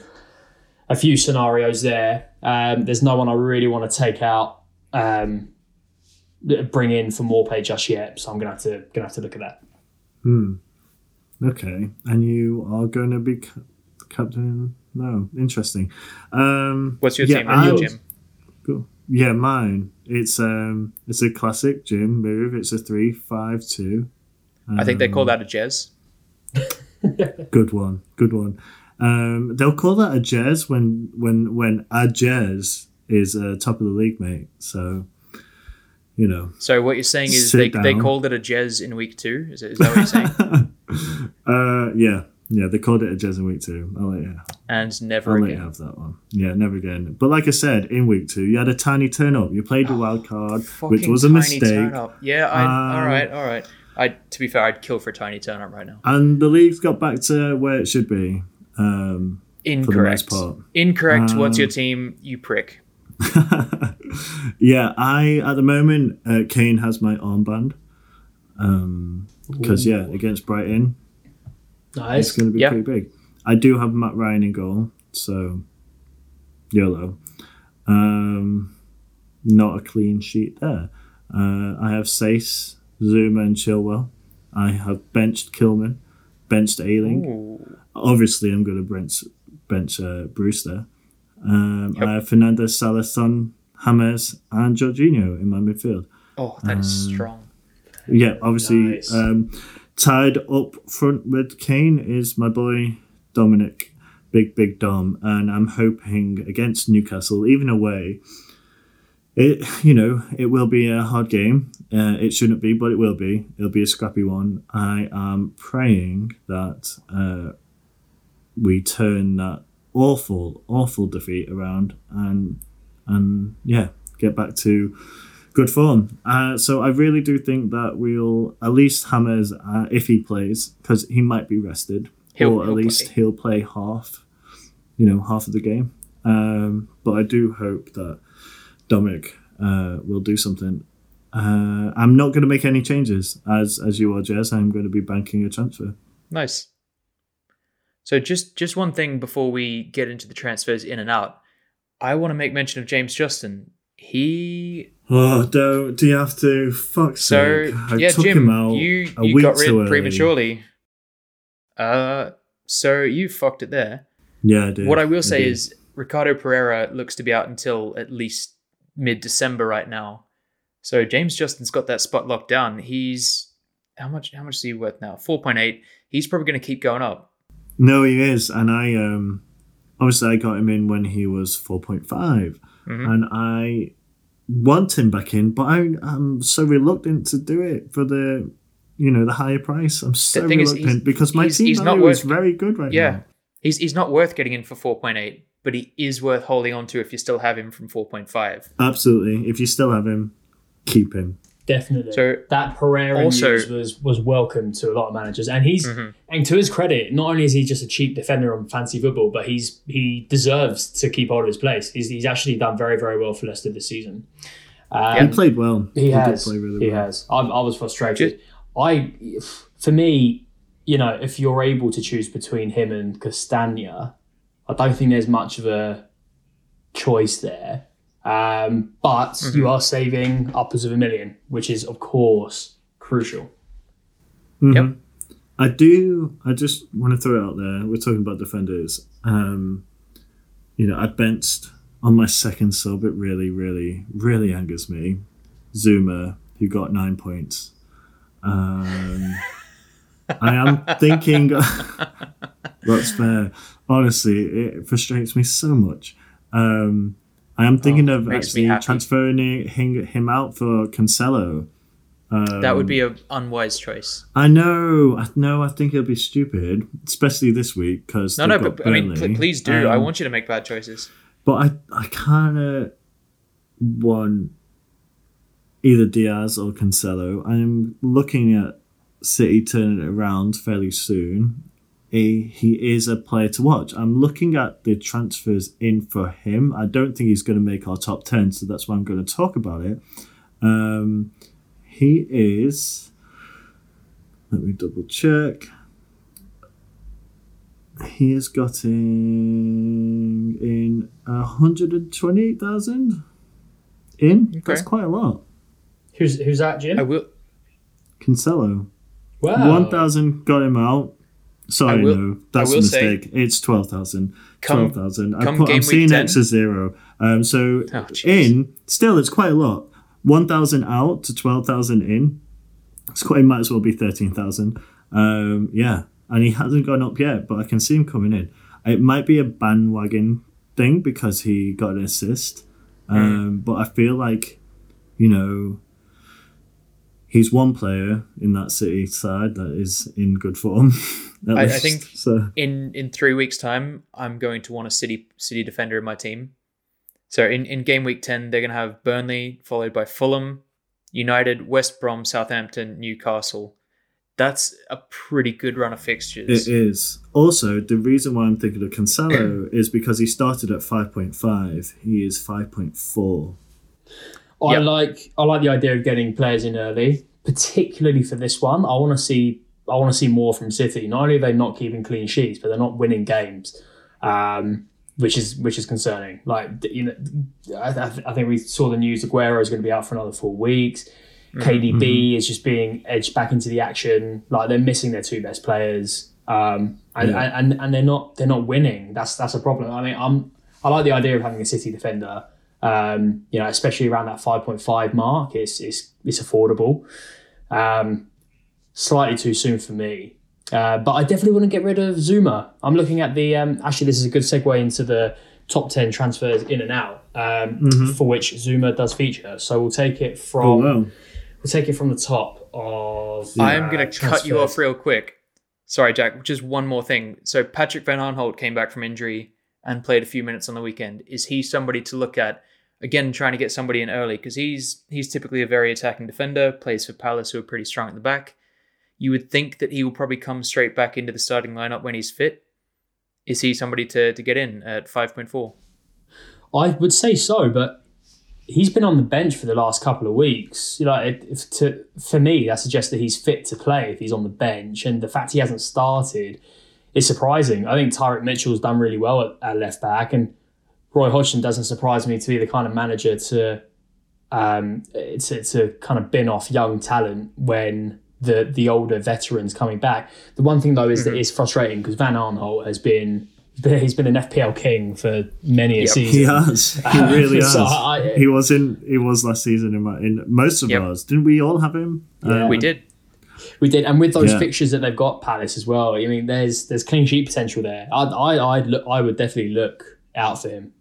Speaker 2: a few scenarios there. Um, there's no one I really want to take out. Um, bring in for Maupay just yet, so I'm gonna have to gonna have to look at that.
Speaker 3: Hmm. Okay. And you are going to be ca- captain. No, interesting. Um,
Speaker 1: What's your
Speaker 3: yeah,
Speaker 1: team? What's your
Speaker 3: I'm-
Speaker 1: gym?
Speaker 3: Cool. Yeah, mine. It's um, it's a classic Jim move. It's a three five two.
Speaker 1: I think they call
Speaker 3: Um,
Speaker 1: that a jazz.
Speaker 3: Good one. Good one. Um, they'll call that a jazz when when when a jazz is uh, top of the league, mate. So, you know.
Speaker 1: So what you're saying is they, they called it a jazz in week two. Is, it, is that what you're saying?
Speaker 3: uh, yeah, yeah. They called it a jazz in week two. I'll let you.
Speaker 1: and never
Speaker 3: I'll let you have that one. Yeah, never again. But like I said, in week two, you had a tiny turn up. You played the wild card, which was a mistake.
Speaker 1: Yeah, I,
Speaker 3: Um,
Speaker 1: all right, all right. I to be fair, I'd kill for a tiny turn up right now.
Speaker 3: And the league's got back to where it should be. Um,
Speaker 1: Incorrect.
Speaker 3: part.
Speaker 1: Incorrect. What's your
Speaker 3: Um,
Speaker 1: team? You prick.
Speaker 3: yeah, I at the moment uh, Kane has my armband. Um, because yeah, against Brighton, it's going to be
Speaker 1: Yeah.
Speaker 3: pretty big. I do have Matt Ryan in goal, so YOLO. Um, not a clean sheet there. Uh, I have Saiss, Zouma, and Chilwell. I have benched Kilman, benched Ayling.
Speaker 1: Ooh.
Speaker 3: Obviously, I'm going to bench bench uh, Brewster. Um,
Speaker 1: Yep.
Speaker 3: I have Fernandes, Salah, James, and Jorginho in my midfield.
Speaker 1: Oh, that is
Speaker 3: Um,
Speaker 1: strong.
Speaker 3: Yeah, obviously,
Speaker 2: Nice.
Speaker 3: um, tied up front with Kane is my boy Dominic, big big Dom, and I'm hoping against Newcastle, even away. It you know it will be a hard game. Uh, it shouldn't be, but it will be. It'll be a scrappy one. I am praying that uh, we turn that awful awful defeat around and and yeah get back to good form. Uh, so I really do think that we'll at least Hammers uh, if he plays because he might be rested,
Speaker 1: He'll-
Speaker 3: or at
Speaker 1: he'll
Speaker 3: least
Speaker 1: play.
Speaker 3: he'll play half, you know, half of the game. Um, but I do hope that Dominic uh, will do something. Uh, I'm not going to make any changes as as you are, Jez. I'm going to be banking a transfer.
Speaker 1: Nice. So just just one thing before we get into the transfers in and out, I want to make mention of James Justin. He
Speaker 3: Oh, don't do you have to? Fuck
Speaker 1: so
Speaker 3: sake! I
Speaker 1: yeah,
Speaker 3: took
Speaker 1: Jim,
Speaker 3: him out
Speaker 1: you
Speaker 3: a
Speaker 1: you
Speaker 3: week
Speaker 1: got
Speaker 3: too
Speaker 1: rid
Speaker 3: early.
Speaker 1: prematurely. Uh, so you fucked it there.
Speaker 3: Yeah, I did.
Speaker 1: What I will say
Speaker 3: did.
Speaker 1: is Ricardo Pereira looks to be out until at least mid December right now. So James Justin's got that spot locked down. He's how much how much is he worth now? Four point eight. He's probably gonna keep going up.
Speaker 3: No, he is, and I um obviously I got him in when he was four point five,
Speaker 1: Mhm.
Speaker 3: and I want him back in, but I I'm so reluctant to do it for the you know the higher price. I'm so
Speaker 1: thing is,
Speaker 3: reluctant because my
Speaker 1: he's-
Speaker 3: team
Speaker 1: he's
Speaker 3: value is very good right
Speaker 1: Yeah.
Speaker 3: now.
Speaker 1: Yeah, he's he's not worth getting in for four point eight, but he is worth holding on to if you still have him from four point five.
Speaker 3: Absolutely, if you still have him, keep him.
Speaker 2: Definitely.
Speaker 1: So-
Speaker 2: that Pereira
Speaker 1: Also-
Speaker 2: news was was welcome to a lot of managers, and he's
Speaker 1: Mhm.
Speaker 2: and to his credit, not only is he just a cheap defender on fantasy football, but he's he deserves to keep hold of his place. He's, he's actually done very very well for Leicester this season. Um,
Speaker 3: he played well.
Speaker 2: He,
Speaker 3: did
Speaker 2: has.
Speaker 3: play really
Speaker 2: he
Speaker 3: well.
Speaker 2: has. I, I was frustrated. I, for me, you know, if you're able to choose between him and Castagna, I don't think there's much of a choice there. Um, but
Speaker 3: Mm-hmm.
Speaker 2: you are saving upwards of a million, which is of course crucial.
Speaker 3: Mhm.
Speaker 1: Yep.
Speaker 3: I do. I just want to throw it out there. We're talking about defenders. Um, you know, I benched on my second sub. It really, really, really angers me. Zouma, who got nine points. Um, I am thinking. that's fair. Honestly, it frustrates me so much. Um, I am thinking
Speaker 1: Oh,
Speaker 3: of actually transferring him, out for Cancelo. Um,
Speaker 1: That would be an unwise choice.
Speaker 3: I know, I know. I think it'll be stupid, especially this week because
Speaker 1: No, no, but I mean, pl- please do. I
Speaker 3: Um,
Speaker 1: want you to make bad choices.
Speaker 3: But I, I kind of want either Dias or Cancelo. I'm looking at City turning it around fairly soon. He, he is a player to watch. I'm looking at the transfers in for him. I don't think he's going to make our top 10, so that's why I'm going to talk about it. Um, he is. Let me double check. He is getting in 128,000 in. That's quite a lot.
Speaker 2: Who's who's that, Jim?
Speaker 1: I will.
Speaker 3: Cancelo.
Speaker 2: wow.
Speaker 3: 1,000 got him out. Sorry,
Speaker 1: will-
Speaker 3: no, that's a mistake. it's twelve thousand. Twelve thousand. I
Speaker 1: come
Speaker 3: put,
Speaker 1: game
Speaker 3: I'm
Speaker 1: week
Speaker 3: seeing
Speaker 1: 10.
Speaker 3: X as zero. Um, so
Speaker 1: Oh,
Speaker 3: in still, it's quite a lot. One thousand out to twelve thousand in. It's quite. It might as well be thirteen thousand. Um, yeah, and he hasn't gone up yet, but I can see him coming in. It might be a bandwagon thing because he got an assist,
Speaker 1: Hmm.
Speaker 3: um, but I feel like, you know, he's one player in that City side that is in good form.
Speaker 1: I- I think-
Speaker 3: so.
Speaker 1: in in three weeks' time, I'm going to want a city city defender in my team. So in, in game week ten, they're gonna have Burnley followed by Fulham, United, West Brom, Southampton, Newcastle. That's a pretty good run of fixtures.
Speaker 3: It is. Also, the reason why I'm thinking of Cancelo is because he started at 5.5. He is 5.4.
Speaker 2: I
Speaker 1: Yep.
Speaker 2: like I like the idea of getting players in early, particularly for this one. I want to see I want to see more from City. Not only are they not keeping clean sheets, but they're not winning games, um, which is which is concerning. Like you know, I, I I think we saw the news Aguero is going to be out for another four weeks. KDB is just being edged back into the action. Like they're missing their two best players, um, and,
Speaker 3: Yeah.
Speaker 2: and and they're not they're not winning. That's that's a problem. I mean, I'm I like the idea of having a City defender. Um, you know, especially around that five point five mark, it's it's it's affordable. Um, slightly too soon for me. Uh, but I definitely want to get rid of Zouma. I'm looking at the. Um, actually, this is a good segue into the top 10 transfers in and out, um, for which Zouma does feature. So we'll take it from
Speaker 3: Oh, wow.
Speaker 2: we'll take it from the top of.
Speaker 1: I'm
Speaker 2: uh,
Speaker 1: gonna cut you off real quick. Sorry, Jack. Just one more thing. So Patrick Van Aanholt came back from injury and played a few minutes on the weekend. Is he somebody to look at? Again, trying to get somebody in early because he's he's typically a very attacking defender. Plays for Palace, who are pretty strong at the back. You would think that he will probably come straight back into the starting lineup when he's fit. Is he somebody to, to get in at five point four?
Speaker 2: I would say so, but he's been on the bench for the last couple of weeks. If to for me, that suggests that he's fit to play if he's on the bench, and the fact he hasn't started is surprising. I think Tyrick Mitchell's done really well at, at left back, and Roy Hodgson doesn't surprise me to be the kind of manager to um, to, to kind of bin off young talent when the the older veterans coming back. The one thing though is that it's frustrating because Van Aanholt has been he's been an FPL king for many a
Speaker 1: Yep.
Speaker 2: season.
Speaker 3: He has. He really has.
Speaker 2: So I-
Speaker 3: he was in. He was last season in, my, in most of
Speaker 1: Yep.
Speaker 3: ours. Didn't we all have him?
Speaker 2: Yeah.
Speaker 3: Um,
Speaker 1: We did.
Speaker 2: We did, and with those
Speaker 3: Yeah.
Speaker 2: fixtures that they've got, Palace as well. I mean, there's there's clean sheet potential there. I I I'd look, I would definitely look out for him.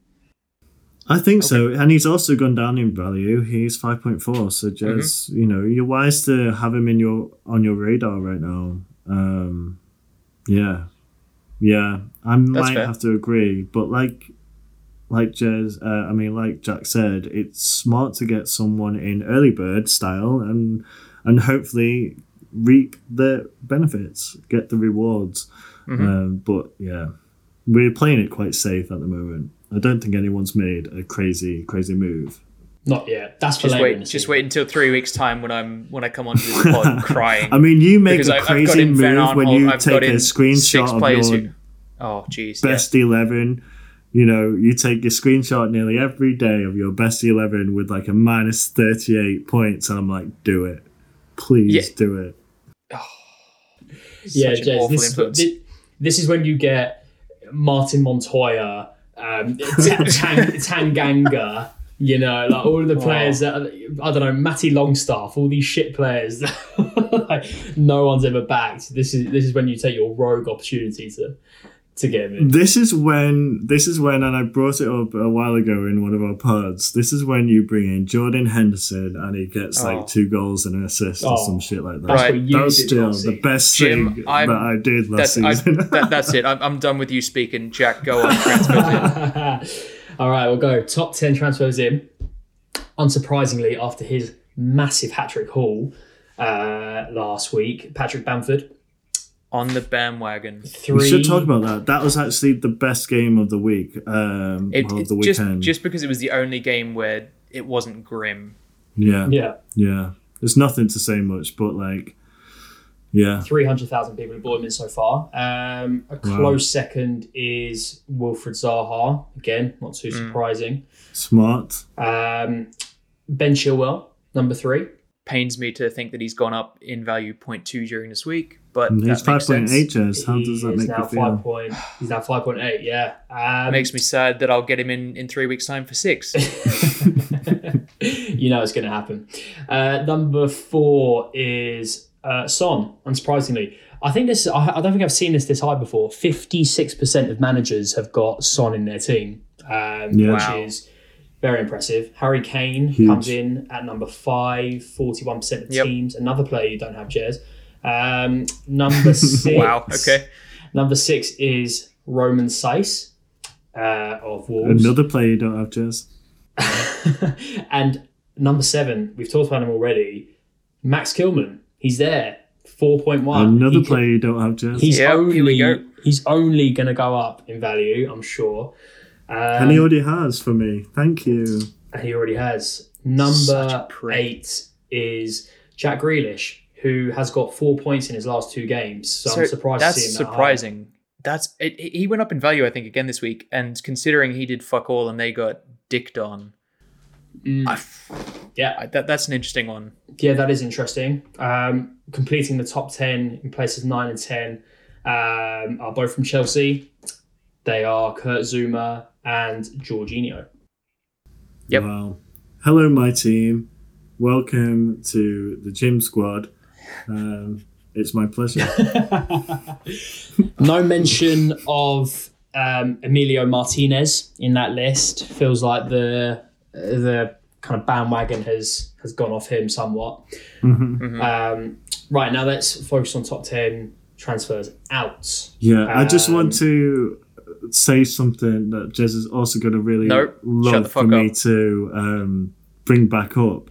Speaker 3: I think so, and he's also gone down in value. He's five point four, so
Speaker 1: Mm-hmm.
Speaker 3: just you know, you're wise to have him in your on your radar right now. Um, yeah, yeah, I might
Speaker 1: fair.
Speaker 3: have to agree, but like, like Jez, uh, I mean, like Jack said, it's smart to get someone in early bird style and and hopefully reap the benefits, get the rewards.
Speaker 1: Mm-hmm.
Speaker 3: Um, but yeah, we're playing it quite safe at the moment. I don't think anyone's made a crazy, crazy move.
Speaker 2: Not yet. That's
Speaker 1: Just
Speaker 2: later
Speaker 1: wait.
Speaker 2: the
Speaker 1: Just wait until three weeks time when I'm when I come onto this pod crying.
Speaker 3: I mean, you make
Speaker 1: because
Speaker 3: a
Speaker 1: I- I've got
Speaker 3: crazy
Speaker 1: in Van
Speaker 3: move when you
Speaker 1: I've
Speaker 3: take
Speaker 1: got
Speaker 3: a screenshot of your
Speaker 1: who- Oh, jeez.
Speaker 3: best 11. You know, you take a screenshot nearly every day of your best 11 with like a minus 38 points. And I'm like, do it. Please
Speaker 1: Yeah.
Speaker 3: do it.
Speaker 2: Oh, yeah,
Speaker 1: Such an
Speaker 2: Jez, this, this, this is when you get Martin Montoya, um, Ta- Tang, Tanganga, you know, like all of the players that, I don't know, Matty Longstaff, all these shit players that like, no one's ever backed. This is this is when you take your rogue opportunity to to get him in.
Speaker 3: This is when, this is when, and I brought it up a while ago in one of our pods. This is when you bring in Jordan Henderson and he gets
Speaker 1: Oh.
Speaker 3: like two goals and an assist or
Speaker 2: Oh,
Speaker 3: some shit like that.
Speaker 2: That's
Speaker 1: Right.
Speaker 2: what you
Speaker 3: That's
Speaker 2: did
Speaker 3: still the best
Speaker 1: Jim,
Speaker 3: thing
Speaker 1: I'm-
Speaker 3: that I did last
Speaker 1: That's I,
Speaker 3: season.
Speaker 1: that, that's it. I'm, I'm done with you speaking. Jack, go on. Transfers.
Speaker 2: All right, we'll go top 10 transfers in. Unsurprisingly, after his massive hat trick haul uh, last week, Patrick Bamford,
Speaker 1: on the bandwagon.
Speaker 2: three.
Speaker 3: we should talk about that. That was actually the best game of the week. Um,
Speaker 1: It,
Speaker 3: of
Speaker 1: it-
Speaker 3: the
Speaker 1: just
Speaker 3: weekend.
Speaker 1: just because it was the only game where it wasn't grim.
Speaker 3: yeah,
Speaker 2: Yeah,
Speaker 3: yeah. There's nothing to say much, but like, yeah,
Speaker 2: 300,000 people have bought him in so far. Um, a close second is Wilfried Zaha. Again, not too surprising.
Speaker 3: smart.
Speaker 2: Um, ben Chilwell, number three.
Speaker 1: pains me to think that he's gone up in value 0.2 during this week, but
Speaker 3: And He's
Speaker 1: that makes sense.
Speaker 3: eight, How does that
Speaker 2: is
Speaker 3: make
Speaker 2: now
Speaker 3: you
Speaker 2: Five
Speaker 3: feel?
Speaker 2: point, he's now five point eight. Yeah, um,
Speaker 1: makes me sad that I'll get him in in three weeks' time for six.
Speaker 2: you know it's going to happen. Uh, number four is uh, Son. Unsurprisingly, I think this. I, I don't think I've seen this this high before. Fifty-six percent of managers have got Son in their team, um,
Speaker 3: Yeah.
Speaker 2: which
Speaker 1: Wow.
Speaker 2: is very impressive. Harry Kane
Speaker 3: Huge.
Speaker 2: comes in at number five. Forty-one percent of
Speaker 1: Yep.
Speaker 2: teams. Another player you don't have, Jez. Um, number six.
Speaker 1: wow. Okay.
Speaker 2: Number six is Romain Saiss uh, of Wolves.
Speaker 3: Another player you don't have, Jez.
Speaker 2: and number seven, we've talked about him already. Max Kilman, he's there, four point one.
Speaker 3: Another player you don't have, Jez.
Speaker 2: He's
Speaker 1: Yep,
Speaker 2: only
Speaker 1: here we go.
Speaker 2: he's only going to go up in value, I'm sure. Um,
Speaker 3: and he already has for me. Thank you.
Speaker 2: and he already has. Number eight is Jack Grealish, who has got four points in his last two games. So, I'm surprised
Speaker 1: that's
Speaker 2: to see him that high.
Speaker 1: surprising. That's it, it- he went up in value, I think, again this week. And considering he did fuck all and they got dicked on,
Speaker 2: Mm.
Speaker 1: I,
Speaker 2: Yeah,
Speaker 1: I, that that's an interesting one.
Speaker 2: Yeah, that is interesting. Um, completing the top 10 in places 9 and 10 um, are both from Chelsea. They are Kurt Zouma and Jorginho.
Speaker 1: Yep.
Speaker 3: Wow. Hello, my team. Welcome to the gym squad. Um, it's my pleasure.
Speaker 2: no mention of um, Emilio Martinez in that list. Feels like the the kind of bandwagon has has gone off him somewhat.
Speaker 3: Mhm.
Speaker 2: Um, right now, let's focus on top 10 transfers out.
Speaker 3: Yeah, I just
Speaker 2: Um,
Speaker 3: want to say something that Jez is also going to really
Speaker 1: Nope.
Speaker 3: Love for
Speaker 1: fuck
Speaker 3: me to um, bring back up.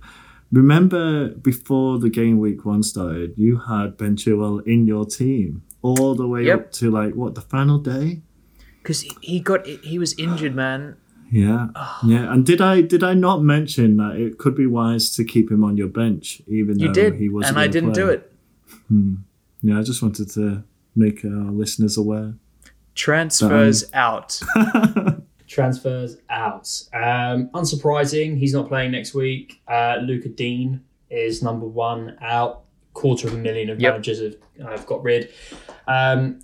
Speaker 3: Remember before the game week one started, you had Ben Chilwell in your team all the way
Speaker 1: Yep.
Speaker 3: up to like what the final day.
Speaker 1: Because he, got he was injured, man.
Speaker 3: Yeah, yeah. And did I did I not mention that it could be wise to keep him on your bench, even
Speaker 1: You
Speaker 3: though
Speaker 1: did,
Speaker 3: he wasn't?
Speaker 1: and I didn't do it. Hmm.
Speaker 3: Yeah, I just wanted to make our listeners aware.
Speaker 1: Transfers out.
Speaker 2: transfers out. Um, unsurprising, he's not playing next week. Uh, Luca Digne is number one out. Quarter of a million of
Speaker 1: Yep.
Speaker 2: managers have, have got rid. Um,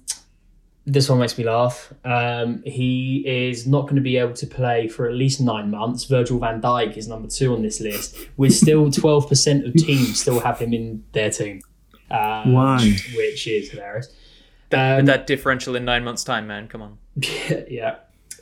Speaker 2: this one makes me laugh. Um, he is not going to be able to play for at least nine months. Virgil van Dijk is number two on this list, with still 12% of teams still have him in their team. Um,
Speaker 3: Why?
Speaker 2: Which is hilarious.
Speaker 1: That,
Speaker 2: Um,
Speaker 1: that differential in nine months' time, man. Come on.
Speaker 2: yeah.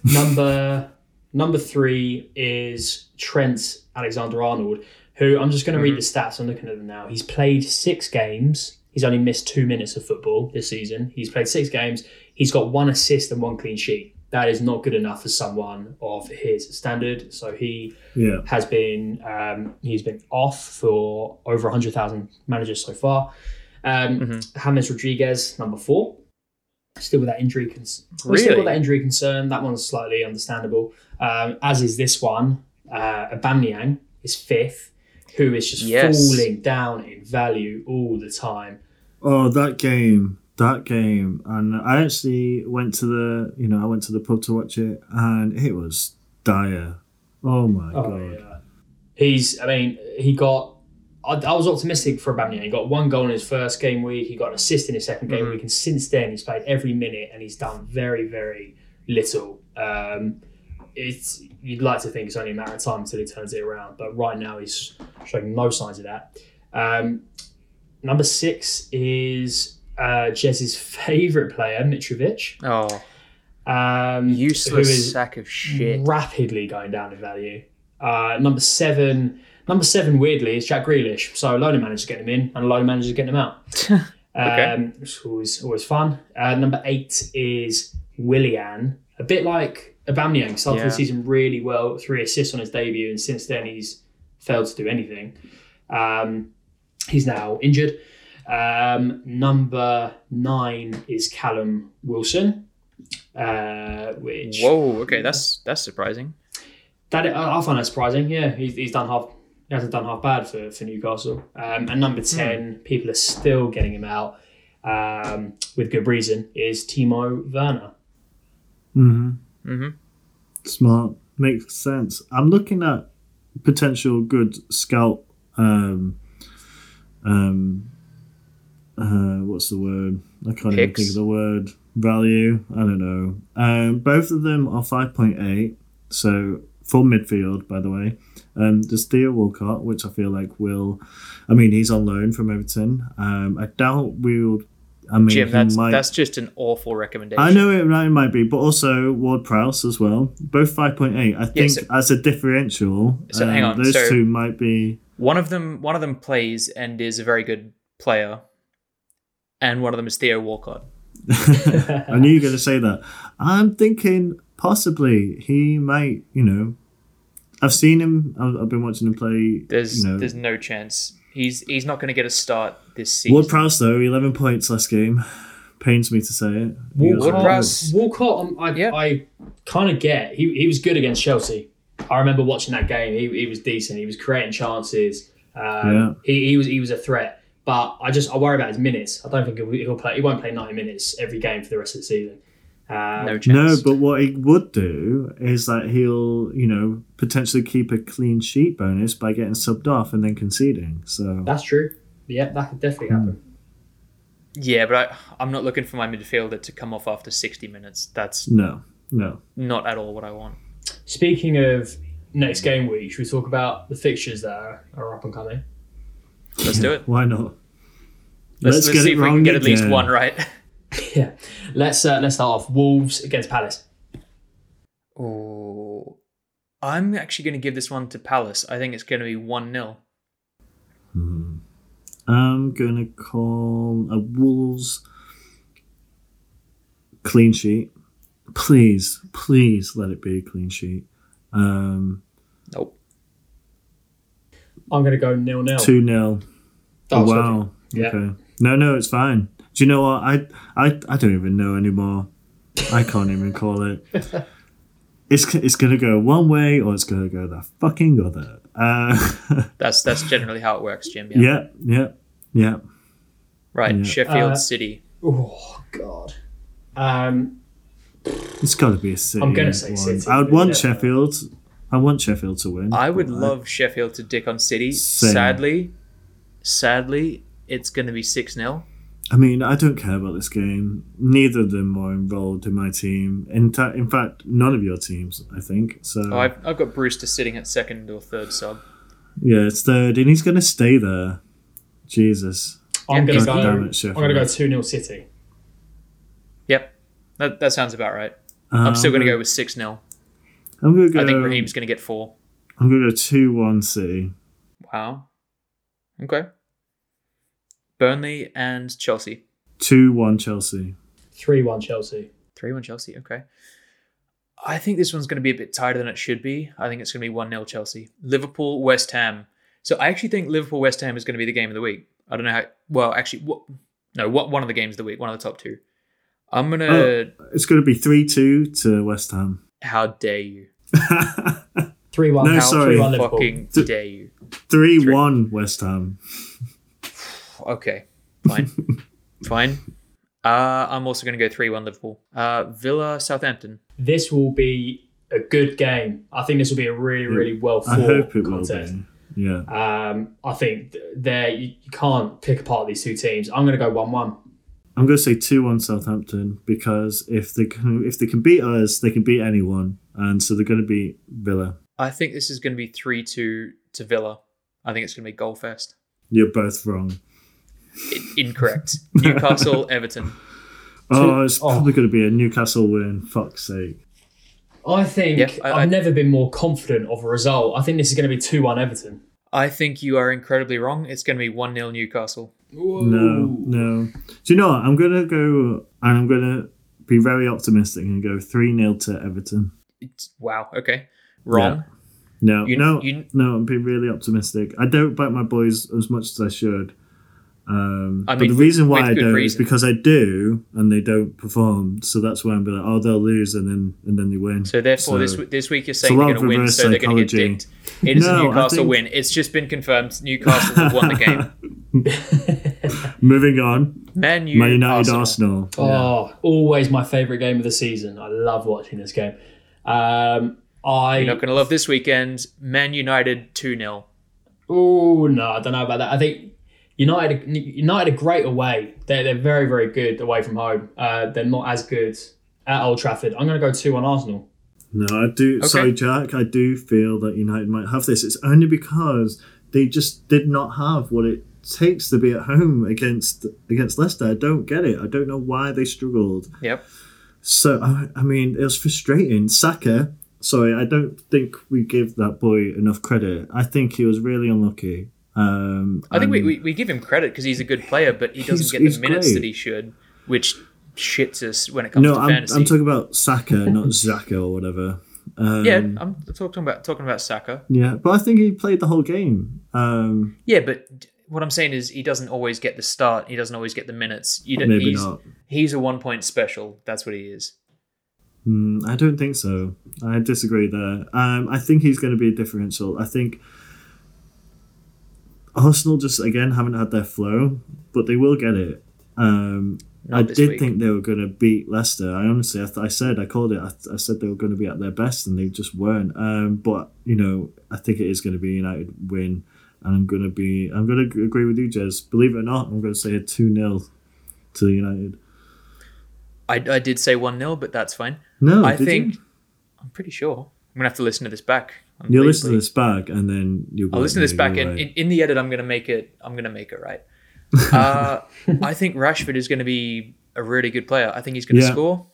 Speaker 2: Number number three is Trent Alexander Arnold, who I'm just going to read the stats. I'm looking at them now. He's played six games. He's only missed two minutes of football this season. He's played six games. He's got one assist and one clean sheet. That is not good enough for someone of his standard. So he
Speaker 3: Yeah,
Speaker 2: has been um, he's been off for over 100,000 managers so far. Um, James Rodriguez, number four, still with that injury. Con- Still
Speaker 1: Really?
Speaker 2: got that injury concern. That one's slightly understandable. Um, as is this one. Uh, Aubameyang is fifth, who is just
Speaker 1: Yes.
Speaker 2: falling down in value all the time.
Speaker 3: Oh, that game, that game, and I actually went to the, you know, I went to the pub to watch it, and it was dire. Oh my
Speaker 2: Oh,
Speaker 3: god!
Speaker 2: yeah. He's, I mean, he got. I, I was optimistic for Aubameyang. He got one goal in his first game week. He got an assist in his 2nd game week, and since then he's played every minute, and he's done very, very little. Um, it's you'd like to think it's only a matter of time until he turns it around, but right now he's showing no signs of that. Um, number six is uh, Jez's favourite player, Mitrovic.
Speaker 1: Oh,
Speaker 2: Um,
Speaker 1: useless sack of shit.
Speaker 2: rapidly going down in value. Uh, number seven, number seven, weirdly, is Jack Grealish. So a load of managers getting him in, and a load of managers getting him out.
Speaker 1: Okay.
Speaker 2: um, which always always fun. Uh, number eight is Willian, a bit like Aubameyang. Started
Speaker 1: Yeah.
Speaker 2: the season really well, three assists on his debut, and since then he's failed to do anything. Um, he's now injured. Um, number nine is Callum Wilson, uh, which
Speaker 1: Whoa. Okay, that's that's surprising.
Speaker 2: that I I find that surprising. Yeah, he's, he's done half. He hasn't done half bad for, for Newcastle. Um, and number ten, people are still getting him out um, with good reason. Is Timo Werner?
Speaker 3: hmm
Speaker 1: hmm
Speaker 3: Smart makes sense. I'm looking at potential good scout um, um, uh, what's the word? I can't even think of the word. Value. I don't know. Um, both of them are five point eight. So full midfield, by the way. Um, there's Theo Walcott, which I feel like will. I mean, he's on loan from Everton. Um, I doubt we'll. I mean,
Speaker 1: Jim, that's
Speaker 3: might.
Speaker 1: that's just an awful recommendation.
Speaker 3: I know it, it might be, but also Ward Prowse as well. Both five point eight. I think
Speaker 1: so-
Speaker 3: as a differential,
Speaker 1: So
Speaker 3: um,
Speaker 1: hang on,
Speaker 3: those
Speaker 1: so-
Speaker 3: two might be.
Speaker 1: One of them, one of them plays and is a very good player, and one of them is Theo Walcott.
Speaker 3: I knew you were going to say that. I'm thinking possibly he might. You know, I've seen him. I've, I've been watching him play.
Speaker 1: There's
Speaker 3: you know,
Speaker 1: there's no chance he's he's not going to get a start this season.
Speaker 3: Ward Prowse though, eleven points last game. Pains me to say it. He
Speaker 1: Ward
Speaker 3: very
Speaker 1: Prowse-
Speaker 2: Walcott, um, I,
Speaker 1: Yeah.
Speaker 2: I kind of get. He, he was good against Chelsea. I remember watching that game. He, he was decent. He was creating chances. Um,
Speaker 3: Yeah.
Speaker 2: he, he was he was a threat. But I just I worry about his minutes. I don't think he'll, he'll play. He won't play ninety minutes every game for the rest of the season. Um,
Speaker 1: no chance.
Speaker 3: No, but what he would do is that he'll, you know, potentially keep a clean sheet bonus by getting subbed off and then conceding. So
Speaker 2: that's true. Yeah, that could definitely happen.
Speaker 1: yeah, but I, I'm not looking for my midfielder to come off after 60 minutes. That's
Speaker 3: no, no.
Speaker 1: not at all what I want.
Speaker 2: Speaking of next game week, should we talk about the fixtures that are, are up and coming?
Speaker 1: Let's do it.
Speaker 3: Why not?
Speaker 1: Let's, let's, see if we can get at least one right.
Speaker 2: yeah, let's uh, let's start off. Wolves against Palace.
Speaker 1: Oh, I'm actually going to give this one to Palace. I think it's going to be 1 0.
Speaker 3: I'm gonna call a Wolves clean sheet. Please, please let it be a clean sheet. Um,
Speaker 1: Nope.
Speaker 2: I'm going to go nil nil.
Speaker 3: two 0
Speaker 2: Oh, sorry.
Speaker 3: wow.
Speaker 2: Yeah.
Speaker 3: Okay. No, no, it's fine. Do you know what? I, I, I don't even know anymore. I can't even call it. It's it's gonna go one way or it's gonna go the fucking other. Uh,
Speaker 1: That's that's generally how it works, Jim. Yeah.
Speaker 3: yeah, yeah, yeah.
Speaker 1: Right.
Speaker 3: Yeah.
Speaker 1: Sheffield
Speaker 2: Uh,
Speaker 1: City.
Speaker 2: Oh God. Um,
Speaker 3: It's got to be a City.
Speaker 2: I'm gonna say
Speaker 3: one.
Speaker 2: City,
Speaker 3: I would want
Speaker 2: yeah.
Speaker 3: Sheffield. I want Sheffield to win.
Speaker 1: I would
Speaker 3: but
Speaker 1: love Sheffield to dick on City.
Speaker 3: Same.
Speaker 1: Sadly, sadly, it's going to be 6 0.
Speaker 3: I mean, I don't care about this game. Neither of them are involved in my team. In, ta- in fact, none of your teams, I think. So
Speaker 1: Oh, I've, I've got Brewster sitting at second or third sub.
Speaker 3: yeah, it's third, and he's gonna stay there. Jesus.
Speaker 2: I'm going to go. I'm going to go two 0 City.
Speaker 1: Yep. That, that sounds about right. I'm still going to go with 6 0.
Speaker 3: Um, I'm gonna go.
Speaker 1: I think Raheem's going to get four.
Speaker 3: I'm gonna go two one City.
Speaker 1: Wow. Okay. Burnley and Chelsea.
Speaker 3: Two one Chelsea.
Speaker 2: Three one Chelsea.
Speaker 1: 3 1 Chelsea. Okay. I think this one's going to be a bit tighter than it should be. I think it's going to be 1 0 Chelsea. Liverpool, West Ham. So I actually think Liverpool, West Ham is going to be the game of the week. I don't know how. Well, actually, what? No, what? One of the games of the week. One of the top two. I'm gonna.
Speaker 3: Oh. It's gonna be three two to West Ham.
Speaker 1: How dare you?
Speaker 2: Three one.
Speaker 3: No,
Speaker 1: How
Speaker 3: sorry.
Speaker 2: Three one Liverpool.
Speaker 1: fucking dare you?
Speaker 3: Three one West Ham.
Speaker 1: Okay, fine, fine. Uh, I'm also going to go 3 1 Liverpool. Uh, Villa, Southampton.
Speaker 2: This will be a good game. I think this will be a really really well
Speaker 3: I
Speaker 2: fought
Speaker 3: hope it will
Speaker 2: contest.
Speaker 3: be. Yeah.
Speaker 2: Um, I think there you, you can't pick apart these two teams. I'm going to go one one.
Speaker 3: I'm going to say two one Southampton because if they can if they can beat us, they can beat anyone, and so they're going to beat Villa.
Speaker 1: I think this is going to be 3 2 to Villa. I think it's going to be goal fest.
Speaker 3: You're both wrong.
Speaker 1: I- incorrect. Newcastle, Everton.
Speaker 3: Oh, it's
Speaker 2: oh.
Speaker 3: probably going to be a Newcastle win. Fuck's sake.
Speaker 2: I think
Speaker 1: Yeah, I-
Speaker 2: I've
Speaker 1: I-
Speaker 2: never been more confident of a result. I think this is going to be two one Everton.
Speaker 1: I think you are incredibly wrong. It's going to be 1 0 Newcastle.
Speaker 3: No, no. Do you know what? I'm going to go and I'm going to be very optimistic and go 3 0 to Everton.
Speaker 1: It's, wow, okay. Wrong.
Speaker 3: No,
Speaker 1: You-
Speaker 3: no,
Speaker 1: you-
Speaker 3: no. I'm being really optimistic. I don't back my boys as much as I should. Um,
Speaker 1: I
Speaker 3: but
Speaker 1: mean,
Speaker 3: the
Speaker 1: with-
Speaker 3: reason why
Speaker 1: with
Speaker 3: I don't
Speaker 1: reason.
Speaker 3: is because I do, and they don't perform. So that's why I'm like, oh, they'll lose, and then and then they win.
Speaker 1: So therefore, this
Speaker 3: So-
Speaker 1: this week you're saying they're going to win,
Speaker 3: reverse
Speaker 1: so they're going to get
Speaker 3: psychology.
Speaker 1: dicked. It is
Speaker 3: No,
Speaker 1: a
Speaker 3: I
Speaker 1: Newcastle
Speaker 3: think-
Speaker 1: win. It's just been confirmed. Newcastle have won the game.
Speaker 3: Moving on,
Speaker 1: Man U,
Speaker 3: Man United,
Speaker 1: Arsenal.
Speaker 3: Arsenal.
Speaker 2: Oh, always my favourite game of the season. I love watching this game. Um, I
Speaker 1: You're not going to love this weekend. Man United 2 0.
Speaker 2: oh no, I don't know about that. I think United, United are great away. They're, they're very, very good away from home. Uh, they're not as good at Old Trafford. I'm going to go 2 on Arsenal.
Speaker 3: No, I do.
Speaker 1: Okay.
Speaker 3: Sorry, Jack. I do feel that United might have this. It's only because they just did not have what it takes to be at home against against Leicester. I don't get it. I don't know why they struggled.
Speaker 1: Yep.
Speaker 3: So I, I mean, it was frustrating. Saka. Sorry, I don't think we give that boy enough credit. I think he was really unlucky. Um,
Speaker 1: I think we, we, we give him credit because he's a good player, but he doesn't get the minutes
Speaker 3: great.
Speaker 1: that he should, which shits us when it comes
Speaker 3: no,
Speaker 1: to
Speaker 3: I'm,
Speaker 1: fantasy.
Speaker 3: I'm talking about Saka, not Zaka or whatever. Um,
Speaker 1: yeah, I'm talking about talking about Saka.
Speaker 3: yeah, but I think he played the whole game. Um,
Speaker 1: Yeah, but what I'm saying is he doesn't always get the start. He doesn't always get the minutes. You don't,
Speaker 3: maybe
Speaker 1: he's,
Speaker 3: not.
Speaker 1: He's a one point special. That's what he is.
Speaker 3: Mm, I don't think so. I disagree there. Um, I think he's going to be a differential. I think Arsenal just again haven't had their flow, but they will get it. Um, I did
Speaker 1: week.
Speaker 3: think they were going to beat Leicester. I honestly, I, th- I said, I called it. I, th- I said they were going to be at their best, and they just weren't. Um, but you know, I think it is going to be a United win, and I'm going to be, I'm going to agree with you, Jez. Believe it or not, I'm going to say a two 0 to United.
Speaker 1: I, I did say 1 0, but that's fine.
Speaker 3: No,
Speaker 1: I think,
Speaker 3: you?
Speaker 1: I'm pretty sure. I'm going to have to listen to this back.
Speaker 3: You'll listen to this back, and then you'll.
Speaker 1: I'll listen to this back, and in, in the edit, I'm going to make it. I'm going to make it right. Uh, I think Rashford is going to be a really good player. I think he's going to
Speaker 3: Yeah.
Speaker 1: score.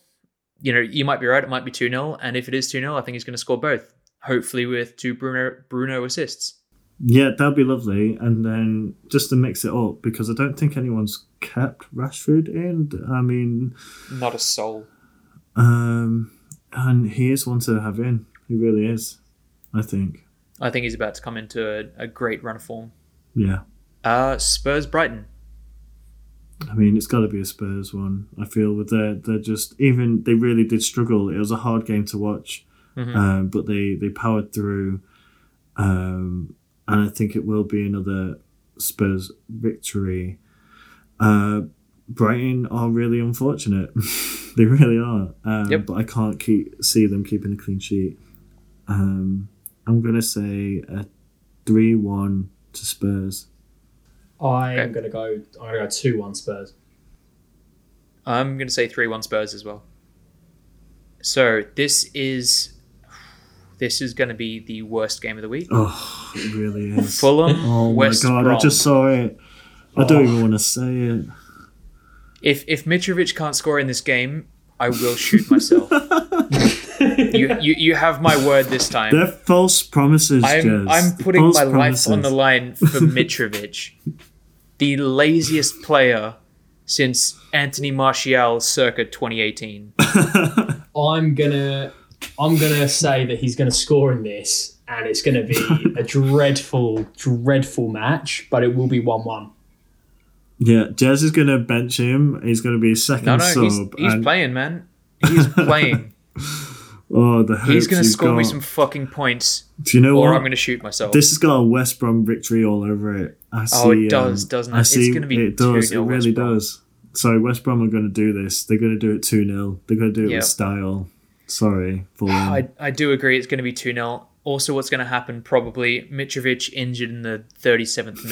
Speaker 1: You know, you might be right. It might be 2 0. And if it is 2 0, I think he's going to score both. Hopefully, with two Bruno, Bruno assists.
Speaker 3: Yeah, that'd be lovely. And then just to mix it up, because I don't think anyone's kept Rashford in. I mean,
Speaker 1: Not a soul.
Speaker 3: um, and he is one to have in. He really is. I think.
Speaker 1: I think he's about to come into a, a great run of form.
Speaker 3: Yeah.
Speaker 1: Uh, Spurs Brighton.
Speaker 3: I mean, it's got to be a Spurs one. I feel with their they're just even they really did struggle. It was a hard game to watch,
Speaker 1: Mhm.
Speaker 3: um, but they they powered through, um, and I think it will be another Spurs victory. Uh, Brighton are really unfortunate. they really are. Um,
Speaker 1: Yep.
Speaker 3: But I can't keep see them keeping a clean sheet. Um, I'm gonna say a three-one to Spurs.
Speaker 2: I am
Speaker 1: Okay.
Speaker 2: going to go. I'm going to go two one Spurs.
Speaker 1: I'm going to say 3 1 Spurs as well. So this is. This is going to be the worst game of the week.
Speaker 3: Oh, it really is.
Speaker 1: Fulham,
Speaker 3: Oh
Speaker 1: West
Speaker 3: my god!
Speaker 1: Brom.
Speaker 3: I just saw it. I don't even oh. want to say it.
Speaker 1: If if Mitrovic can't score in this game, I will shoot myself. you, you you have my word this time.
Speaker 3: They're false promises,
Speaker 1: I'm
Speaker 3: Jez.
Speaker 1: I'm putting
Speaker 3: False
Speaker 1: my life on the line for Mitrovic, the laziest player since Anthony Martial circa 2018.
Speaker 2: I'm gonna. I'm gonna say that he's gonna score in this, and it's gonna be a dreadful, dreadful match. But it will be one-one.
Speaker 3: Yeah, Jez is going to bench him. He's going to be a second
Speaker 1: No, no,
Speaker 3: sub.
Speaker 1: he's, he's
Speaker 3: and,
Speaker 1: playing, man. He's playing.
Speaker 3: Oh, the hopes
Speaker 1: He's gonna
Speaker 3: he's
Speaker 1: score me some fucking points,
Speaker 3: Do you know
Speaker 1: or
Speaker 3: what?
Speaker 1: I'm gonna shoot myself.
Speaker 3: This has got a West Brom victory all over it. I see,
Speaker 1: Oh, it does,
Speaker 3: um,
Speaker 1: doesn't
Speaker 3: I
Speaker 1: it? It's gonna be
Speaker 3: it does. It
Speaker 1: 2-0 West
Speaker 3: really does. So West Brom are going to do this. They're going to do it 2 0. They're going to do it
Speaker 1: Yep.
Speaker 3: with style. Sorry, Fulham.
Speaker 1: I, I do agree it's going to be 2 0. Also, what's going to happen probably Mitrovic injured in the 37th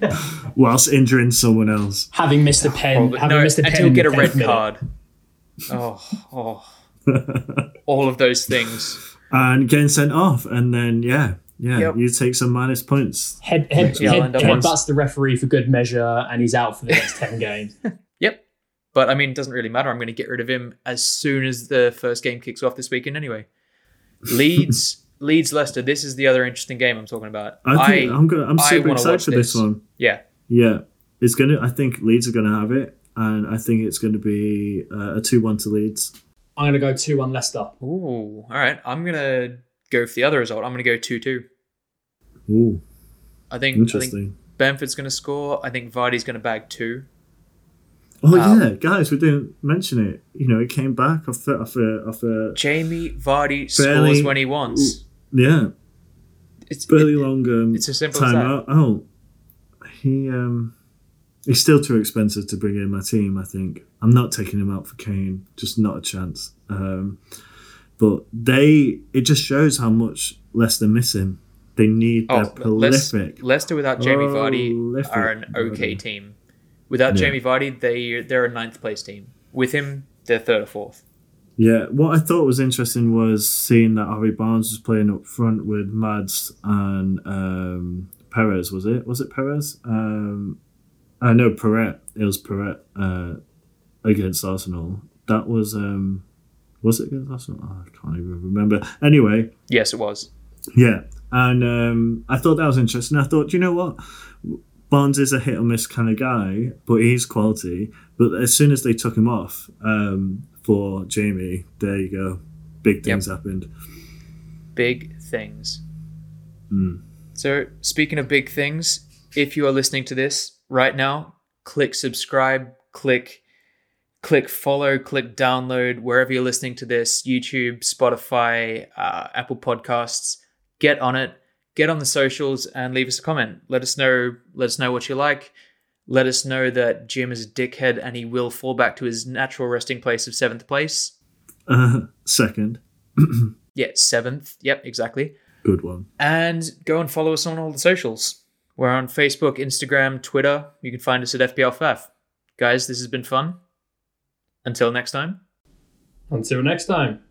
Speaker 1: minute.
Speaker 3: Whilst injuring someone else.
Speaker 2: Having missed a pen,
Speaker 1: Probably-
Speaker 2: having
Speaker 1: no,
Speaker 2: missed a
Speaker 1: and
Speaker 2: pen,
Speaker 1: he'll get a red
Speaker 2: minute.
Speaker 1: card. Oh, oh. All of those things.
Speaker 3: and getting sent off, and then yeah, yeah,
Speaker 1: Yep.
Speaker 3: you take some minus points.
Speaker 2: Head, head,
Speaker 1: Yeah,
Speaker 2: head,
Speaker 1: end
Speaker 2: head butts the referee for good measure, and he's out for the next ten games.
Speaker 1: Yep. But I mean, it doesn't really matter. I'm going to get rid of him as soon as the first game kicks off this weekend anyway. Leeds, Leeds, Leicester. This is the other interesting game I'm talking about.
Speaker 3: I think I, am gonna. I'm super excited for this.
Speaker 1: this.
Speaker 3: one.
Speaker 1: Yeah.
Speaker 3: Yeah, it's gonna. I think Leeds are gonna have it, and I think it's gonna be uh, a two-one to Leeds.
Speaker 2: I'm gonna go two one Leicester.
Speaker 1: Ooh. All right. I'm going to go for the other result. I'm going to go 2 2.
Speaker 3: Ooh,
Speaker 1: I think, I think
Speaker 3: interesting.
Speaker 1: Bamford's going to score. I think Vardy's going to bag two.
Speaker 3: Oh
Speaker 1: um,
Speaker 3: yeah, guys, we didn't mention it. You know, it came back off a, off a, off a
Speaker 1: Jamie Vardy
Speaker 3: Barely-
Speaker 1: scores when he wants.
Speaker 3: yeah,
Speaker 1: It's
Speaker 3: fairly
Speaker 1: it-
Speaker 3: long um,
Speaker 1: it's as simple as
Speaker 3: time
Speaker 1: that.
Speaker 3: out. Oh, he um, he's still too expensive to bring in my team. I think I'm not taking him out for Kane. Just not a chance. Um, but they, it just shows how much Leicester miss him. They need
Speaker 1: Oh,
Speaker 3: their prolific.
Speaker 1: Leicester without Jamie Vardy are an okay
Speaker 3: Vardy.
Speaker 1: team. Without
Speaker 3: Yeah.
Speaker 1: Jamie Vardy, they they're a ninth place team. With him, they're third or fourth.
Speaker 3: Yeah, what I thought was interesting was seeing that Harvey Barnes was playing up front with Mads and um, Perez. Was it? Was it Perez? Um, I know Praet. It was Praet uh, against Arsenal. That was um, was it against Arsenal? Oh, I can't even remember. Anyway,
Speaker 1: Yes, it was.
Speaker 3: yeah, and um, I thought that was interesting. I thought, you know what, Barnes is a hit or miss kind of guy, but he's quality. But as soon as they took him off um, for Jamie, there you go, big things happened.
Speaker 1: Big things.
Speaker 3: Mm.
Speaker 1: So, speaking of big things, if you are listening to this right now, click subscribe, click click follow, click download wherever you're listening to this, YouTube, Spotify, uh, Apple Podcasts. Get on it. Get on the socials and leave us a comment. Let us know let us know what you like. Let us know that Jim is a dickhead and he will fall back to his natural resting place of 7th place.
Speaker 3: Uh, second,
Speaker 1: Yeah, 7th. Yep, exactly.
Speaker 3: good one.
Speaker 1: and go and follow us on all the socials. We're on Facebook, Instagram, Twitter. You can find us at FPL5. Guys, this has been fun. Until next time.
Speaker 2: Until next time.